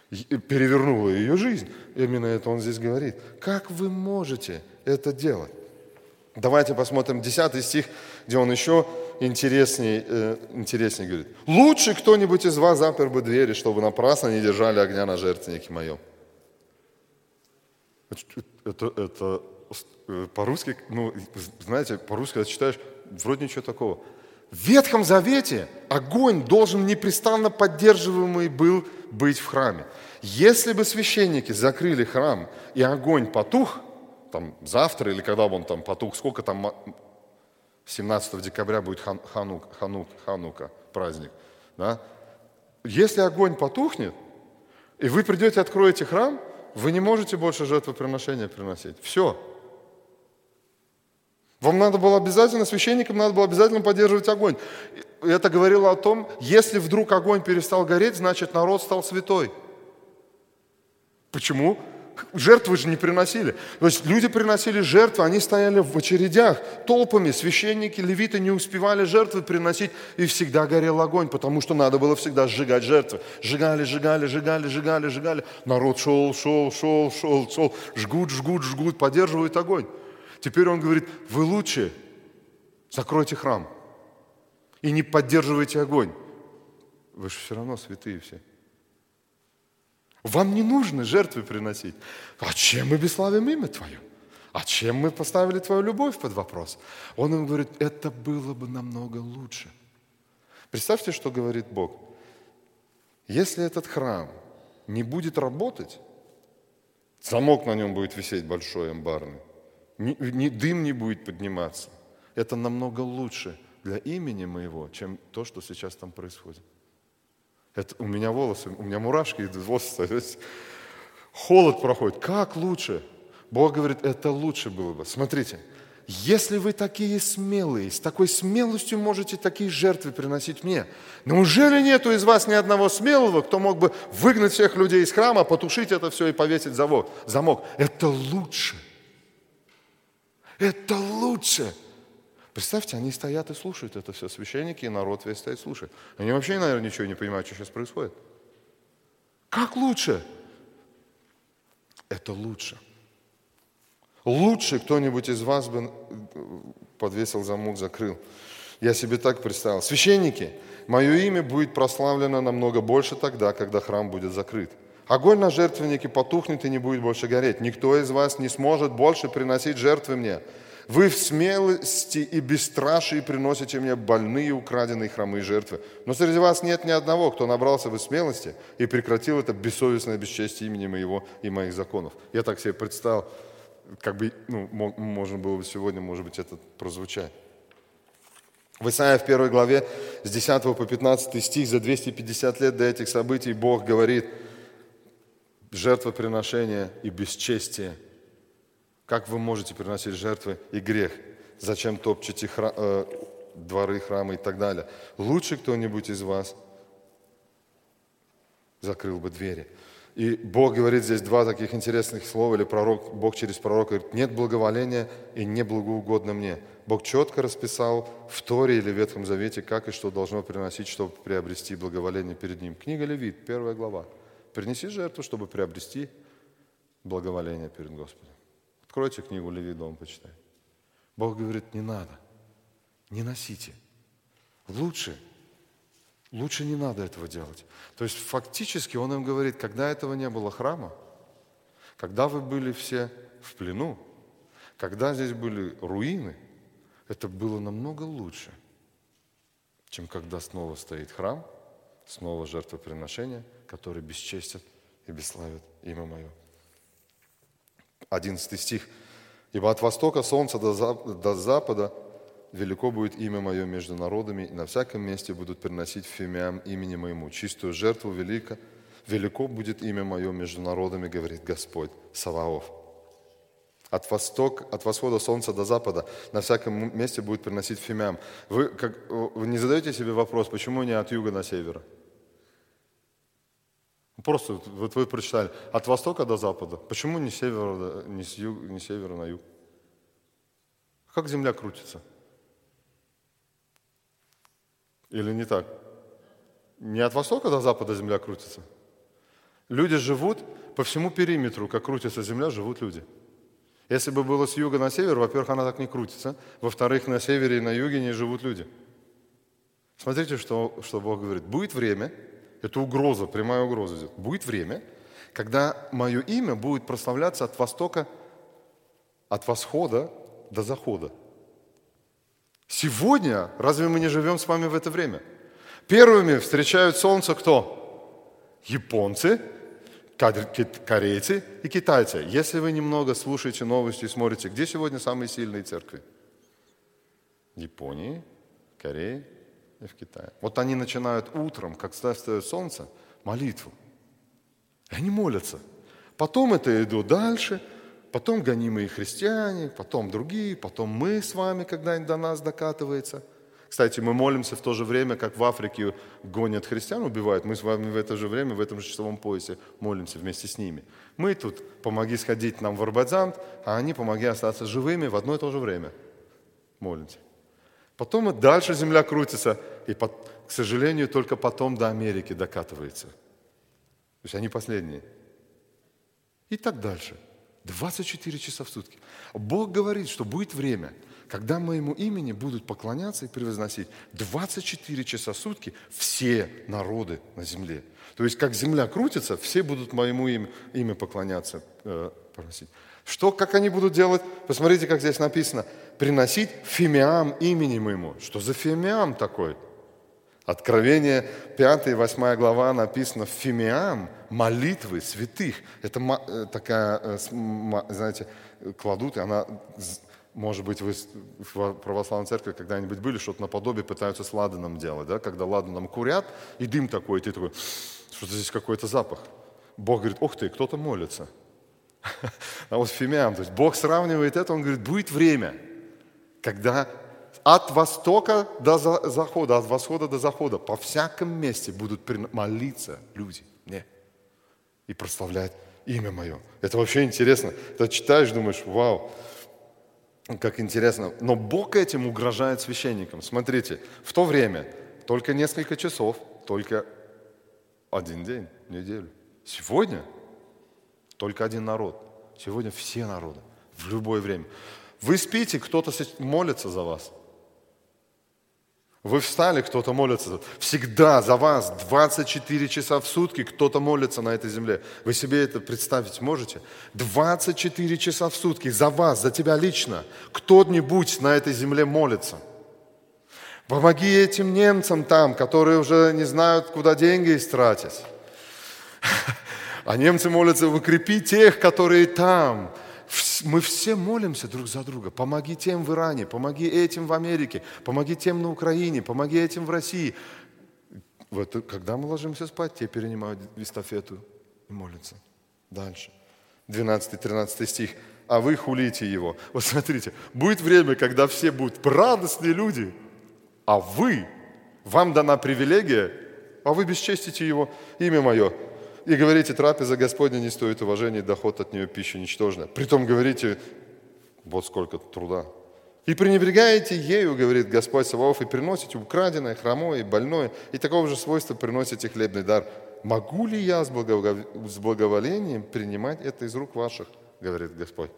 Перевернула ее жизнь. Именно это он здесь говорит. Как вы можете это делать? Давайте посмотрим 10 стих, где он еще интереснее, э, интереснее говорит. «Лучше кто-нибудь из вас запер бы двери, чтобы напрасно не держали огня на жертвеннике моем». Это, это э, по-русски, ну, знаете, по-русски, читаешь, вроде ничего такого. Ветхом Завете огонь должен непрестанно поддерживаемый был быть в храме. Если бы священники закрыли храм и огонь потух, там, завтра или когда бы он там потух, сколько там, 17 декабря будет хан, ханук, ханук, Ханука, праздник, да? Если огонь потухнет, и вы придете, откроете храм, вы не можете больше жертвоприношения приносить. Все. Вам надо было обязательно, священникам надо было обязательно поддерживать огонь. Это говорило о том, если вдруг огонь перестал гореть, значит народ стал святой. Почему? жертвы же не приносили. То есть люди приносили жертвы, они стояли в очередях толпами, священники, левиты не успевали жертвы приносить, и всегда горел огонь, потому что надо было всегда сжигать жертвы. Сжигали, сжигали, сжигали, сжигали, сжигали. Народ шел, шел, шел, шел, шел, жгут, жгут, жгут, поддерживают огонь. Теперь он говорит, вы лучше закройте храм и не поддерживайте огонь. Вы же все равно святые все. Вам не нужно жертвы приносить. А чем мы бесславим имя Твое? А чем мы поставили Твою любовь под вопрос? Он им говорит, это было бы намного лучше. Представьте, что говорит Бог. Если этот храм не будет работать, замок на нем будет висеть большой амбарный, ни, ни, дым не будет подниматься, это намного лучше для имени моего, чем то, что сейчас там происходит. Это у меня волосы, у меня мурашки идут, волосы, холод проходит. Как лучше? Бог говорит, это лучше было бы. Смотрите, если вы такие смелые, с такой смелостью можете такие жертвы приносить мне, неужели нету из вас ни одного смелого, кто мог бы выгнать всех людей из храма, потушить это все и повесить замок? Это лучше. Это лучше. Представьте, они стоят и слушают это все, священники и народ весь стоит слушает. Они вообще, наверное, ничего не понимают, что сейчас происходит. Как лучше? Это лучше. Лучше кто-нибудь из вас бы подвесил замок, закрыл. Я себе так представил. Священники, мое имя будет прославлено намного больше тогда, когда храм будет закрыт. Огонь на жертвеннике потухнет и не будет больше гореть. Никто из вас не сможет больше приносить жертвы мне. Вы в смелости и бесстрашии приносите мне больные, украденные хромые жертвы. Но среди вас нет ни одного, кто набрался бы смелости и прекратил это бессовестное бесчестие имени моего и моих законов. Я так себе представил, как бы, ну, можно было бы сегодня, может быть, это прозвучать. В Исаии в первой главе с 10 по 15 стих за 250 лет до этих событий Бог говорит, жертвоприношение и бесчестие – как вы можете приносить жертвы и грех? Зачем топчете хра... э, дворы, храмы и так далее? Лучше кто-нибудь из вас закрыл бы двери. И Бог говорит здесь два таких интересных слова, или пророк, Бог через пророка говорит, нет благоволения и не благоугодно мне. Бог четко расписал в Торе или Ветхом Завете, как и что должно приносить, чтобы приобрести благоволение перед Ним. Книга Левит, первая глава. Принеси жертву, чтобы приобрести благоволение перед Господом. Откройте книгу Леви дом, почитайте. Бог говорит, не надо, не носите. Лучше, лучше не надо этого делать. То есть фактически он им говорит, когда этого не было храма, когда вы были все в плену, когда здесь были руины, это было намного лучше, чем когда снова стоит храм, снова жертвоприношение, которые бесчестят и бесславят имя Мое. 11 стих. Ибо от востока солнца до, запада велико будет имя мое между народами, и на всяком месте будут приносить фимиам имени моему. Чистую жертву велико, велико будет имя мое между народами, говорит Господь Саваоф. От, восток, от восхода солнца до запада на всяком месте будет приносить фимиам. Вы, как, вы не задаете себе вопрос, почему не от юга на север? Просто вот вы прочитали, от востока до запада. Почему не, севера, не, с юг, не севера на юг? Как земля крутится? Или не так? Не от востока до запада земля крутится. Люди живут по всему периметру, как крутится земля, живут люди. Если бы было с юга на север, во-первых, она так не крутится. Во-вторых, на севере и на юге не живут люди. Смотрите, что, что Бог говорит. Будет время, это угроза, прямая угроза. Будет время, когда мое имя будет прославляться от востока, от восхода до захода. Сегодня, разве мы не живем с вами в это время? Первыми встречают солнце кто? Японцы, корейцы и китайцы. Если вы немного слушаете новости и смотрите, где сегодня самые сильные церкви? Японии, Корее и в Китае. Вот они начинают утром, как встает солнце, молитву. И они молятся. Потом это идут дальше, потом гонимые христиане, потом другие, потом мы с вами, когда-нибудь до нас докатывается – кстати, мы молимся в то же время, как в Африке гонят христиан, убивают. Мы с вами в это же время, в этом же часовом поясе молимся вместе с ними. Мы тут помоги сходить нам в Арбадзант, а они помоги остаться живыми в одно и то же время. Молимся. Потом и дальше земля крутится, и, к сожалению, только потом до Америки докатывается. То есть они последние. И так дальше. 24 часа в сутки. Бог говорит, что будет время – когда моему имени будут поклоняться и превозносить 24 часа в сутки все народы на земле. То есть, как земля крутится, все будут моему имя, имя поклоняться, э, просить. Что, как они будут делать? Посмотрите, как здесь написано. Приносить фимиам имени моему. Что за фимиам такой? Откровение 5 и 8 глава написано «Фимиам» – молитвы святых. Это э, такая, э, знаете, кладут, и она может быть, вы в православной церкви когда-нибудь были, что-то наподобие пытаются с ладаном делать, да? когда ладаном курят, и дым такой, и ты такой, что-то здесь какой-то запах. Бог говорит, ох ты, кто-то молится. *laughs* А вот фимиам, то есть Бог сравнивает это, Он говорит, будет время, когда от востока до захода, от восхода до захода, по всяком месте будут молиться люди мне и прославлять имя мое. Это вообще интересно. Ты читаешь, думаешь, вау, как интересно. Но Бог этим угрожает священникам. Смотрите, в то время только несколько часов, только один день, неделю. Сегодня только один народ. Сегодня все народы, в любое время. Вы спите, кто-то молится за вас – вы встали, кто-то молится. Всегда за вас 24 часа в сутки кто-то молится на этой земле. Вы себе это представить можете? 24 часа в сутки за вас, за тебя лично. Кто-нибудь на этой земле молится. Помоги этим немцам там, которые уже не знают, куда деньги истратить. *laughs* А немцы молятся, укрепи тех, которые там мы все молимся друг за друга. Помоги тем в Иране, помоги этим в Америке, помоги тем на Украине, помоги этим в России. Вот, когда мы ложимся спать, те перенимают эстафету и молятся. Дальше. 12-13 стих. А вы хулите его. Вот смотрите, будет время, когда все будут радостные люди, а вы, вам дана привилегия, а вы бесчестите его, имя мое и говорите, трапеза Господня не стоит уважения, доход от нее пища ничтожна. Притом говорите, вот сколько труда. И пренебрегаете ею, говорит Господь Саваоф, и приносите украденное, хромое, больное, и такого же свойства приносите хлебный дар. Могу ли я с, с благоволением принимать это из рук ваших, говорит Господь.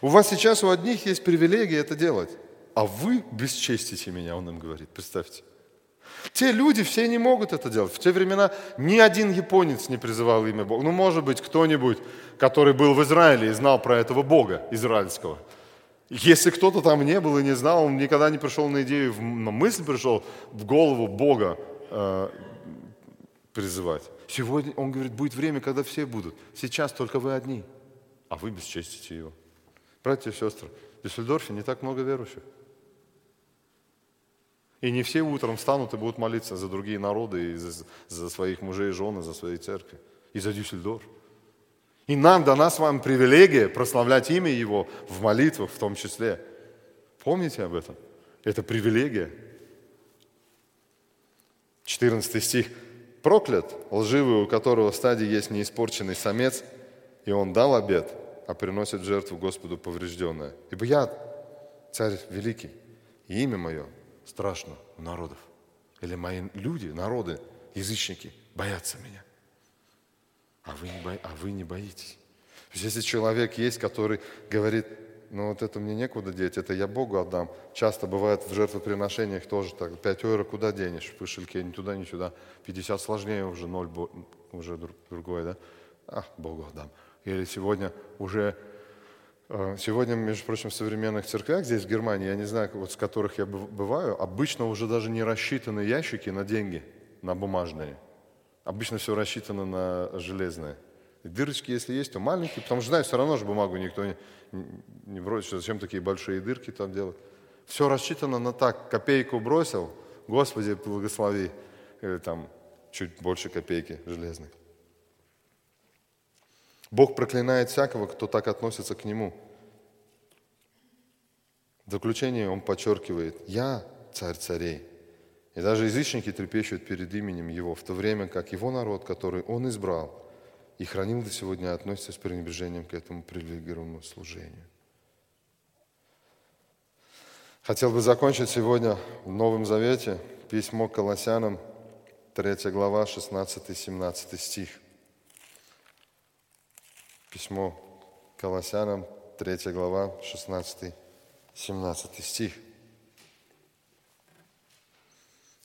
У вас сейчас у одних есть привилегия это делать, а вы бесчестите меня, он им говорит, представьте. Те люди все не могут это делать. В те времена ни один японец не призывал имя Бога. Ну, может быть, кто-нибудь, который был в Израиле и знал про этого Бога израильского. Если кто-то там не был и не знал, он никогда не пришел на идею, на мысль пришел в голову Бога э, призывать. Сегодня, он говорит, будет время, когда все будут. Сейчас только вы одни. а вы бесчестите его. Братья и сестры, в Дюссельдорфе не так много верующих. И не все утром встанут и будут молиться за другие народы, и за, за своих мужей и жены, за свои церкви, и за Дюссельдорф. И нам дана с вами привилегия прославлять имя Его в молитвах в том числе. Помните об этом? Это привилегия. 14 стих. «Проклят, лживый, у которого в стадии есть неиспорченный самец, и он дал обед, а приносит жертву Господу поврежденное. Ибо я, царь великий, и имя мое страшно у народов. Или мои люди, народы, язычники, боятся меня. А вы не, бо... а вы не боитесь. То есть, если человек есть, который говорит, ну вот это мне некуда деть, это я Богу отдам. Часто бывает в жертвоприношениях тоже так, 5 евро куда денешь в кошельке, ни туда, ни сюда. 50 сложнее уже, 0 уже другое, да? А, Богу отдам. Или сегодня уже сегодня, между прочим, в современных церквях здесь, в Германии, я не знаю, вот с которых я бываю, обычно уже даже не рассчитаны ящики на деньги, на бумажные. Обычно все рассчитано на железные. Дырочки, если есть, то маленькие, потому что, знаю, все равно же бумагу никто не, не бросит, зачем такие большие дырки там делать. Все рассчитано на так, копейку бросил, Господи, благослови, или там чуть больше копейки железных. Бог проклинает всякого, кто так относится к Нему. В заключение он подчеркивает, «Я царь царей». И даже язычники трепещут перед именем Его, в то время как Его народ, который Он избрал и хранил до сегодня, относится с пренебрежением к этому привилегированному служению. Хотел бы закончить сегодня в Новом Завете письмо к Колоссянам, 3 глава, 16-17 стих. Письмо Колоссянам, 3 глава, 16-17 стих.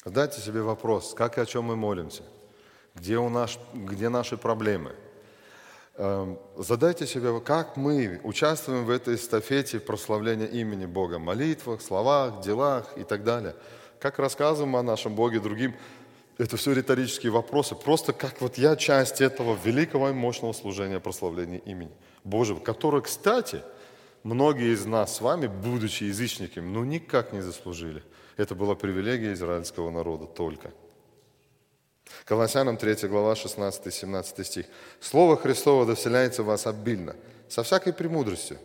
Задайте себе вопрос, как и о чем мы молимся, где, у нас, где наши проблемы. Эм, задайте себе, как мы участвуем в этой эстафете прославления имени Бога, молитвах, словах, делах и так далее. Как рассказываем о нашем Боге другим, это все риторические вопросы. Просто как вот я часть этого великого и мощного служения прославления имени Божьего, которое, кстати, многие из нас с вами, будучи язычниками, ну никак не заслужили. Это была привилегия израильского народа только. Колоссянам 3 глава 16-17 стих. «Слово Христово доселяется в вас обильно, со всякой премудростью.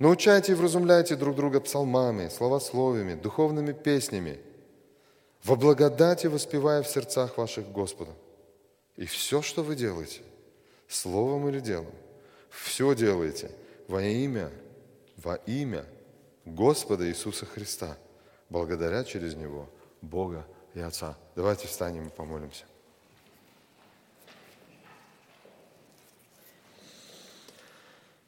Научайте и вразумляйте друг друга псалмами, словословиями, духовными песнями, во благодати воспевая в сердцах ваших Господа. И все, что вы делаете, словом или делом, все делаете во имя, во имя Господа Иисуса Христа, благодаря через Него Бога и Отца. Давайте встанем и помолимся.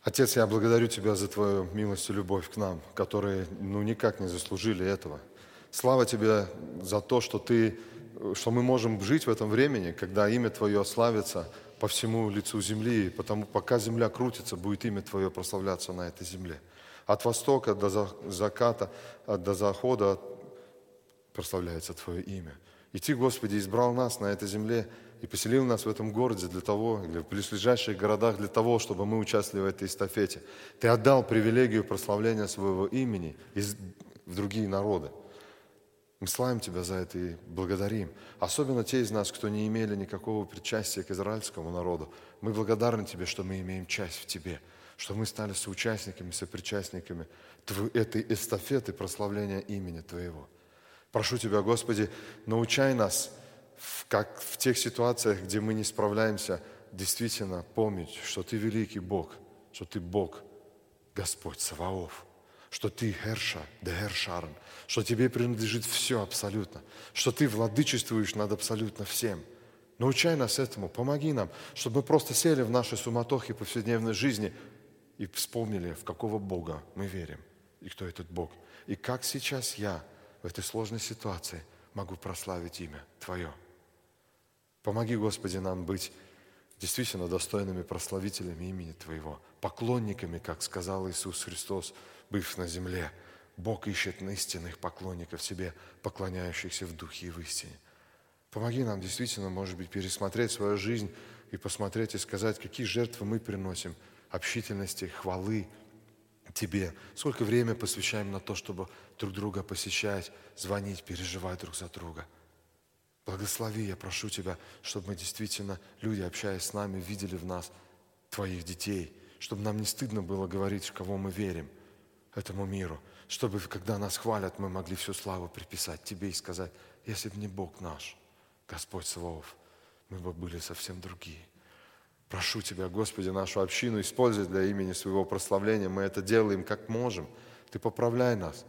Отец, я благодарю Тебя за Твою милость и любовь к нам, которые ну, никак не заслужили этого – Слава Тебе за то, что, ты, что мы можем жить в этом времени, когда имя Твое славится по всему лицу земли, и потому пока земля крутится, будет имя Твое прославляться на этой земле. От востока до заката, до захода прославляется Твое имя. И Ты, Господи, избрал нас на этой земле и поселил нас в этом городе для того, или в близлежащих городах для того, чтобы мы участвовали в этой эстафете. Ты отдал привилегию прославления своего имени в другие народы. Мы славим Тебя за это и благодарим. Особенно те из нас, кто не имели никакого причастия к израильскому народу. Мы благодарны Тебе, что мы имеем часть в Тебе, что мы стали соучастниками, сопричастниками этой эстафеты прославления имени Твоего. Прошу Тебя, Господи, научай нас, как в тех ситуациях, где мы не справляемся, действительно помнить, что Ты великий Бог, что Ты Бог, Господь Саваоф – что ты Херша, де Хершарн, что тебе принадлежит все абсолютно, что ты владычествуешь над абсолютно всем. Научай нас этому, помоги нам, чтобы мы просто сели в нашей суматохе повседневной жизни и вспомнили, в какого Бога мы верим и кто этот Бог. И как сейчас я в этой сложной ситуации могу прославить имя Твое. Помоги, Господи, нам быть действительно достойными прославителями имени Твоего, поклонниками, как сказал Иисус Христос – быв на земле, Бог ищет истинных поклонников себе, поклоняющихся в духе и в истине. Помоги нам действительно, может быть, пересмотреть свою жизнь и посмотреть и сказать, какие жертвы мы приносим, общительности, хвалы Тебе. Сколько времени посвящаем на то, чтобы друг друга посещать, звонить, переживать друг за друга. Благослови, я прошу Тебя, чтобы мы действительно, люди, общаясь с нами, видели в нас Твоих детей, чтобы нам не стыдно было говорить, в кого мы верим, этому миру, чтобы, когда нас хвалят, мы могли всю славу приписать Тебе и сказать, если бы не Бог наш, Господь Саваоф, мы бы были совсем другие. Прошу Тебя, Господи, нашу общину используй для имени своего прославления. Мы это делаем как можем. Ты поправляй нас.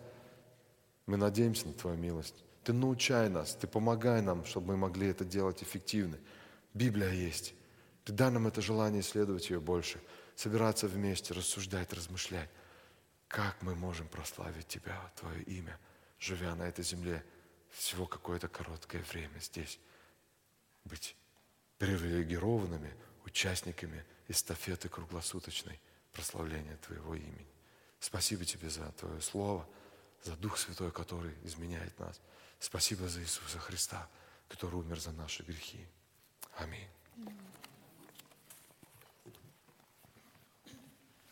Мы надеемся на Твою милость. Ты научай нас, Ты помогай нам, чтобы мы могли это делать эффективно. Библия есть. Ты дай нам это желание исследовать ее больше, собираться вместе, рассуждать, размышлять. Как мы можем прославить Тебя, Твое имя, живя на этой земле всего какое-то короткое время здесь, быть привилегированными, участниками эстафеты круглосуточной прославления Твоего имени. Спасибо Тебе за Твое Слово, за Дух Святой, который изменяет нас. Спасибо за Иисуса Христа, который умер за наши грехи. Аминь.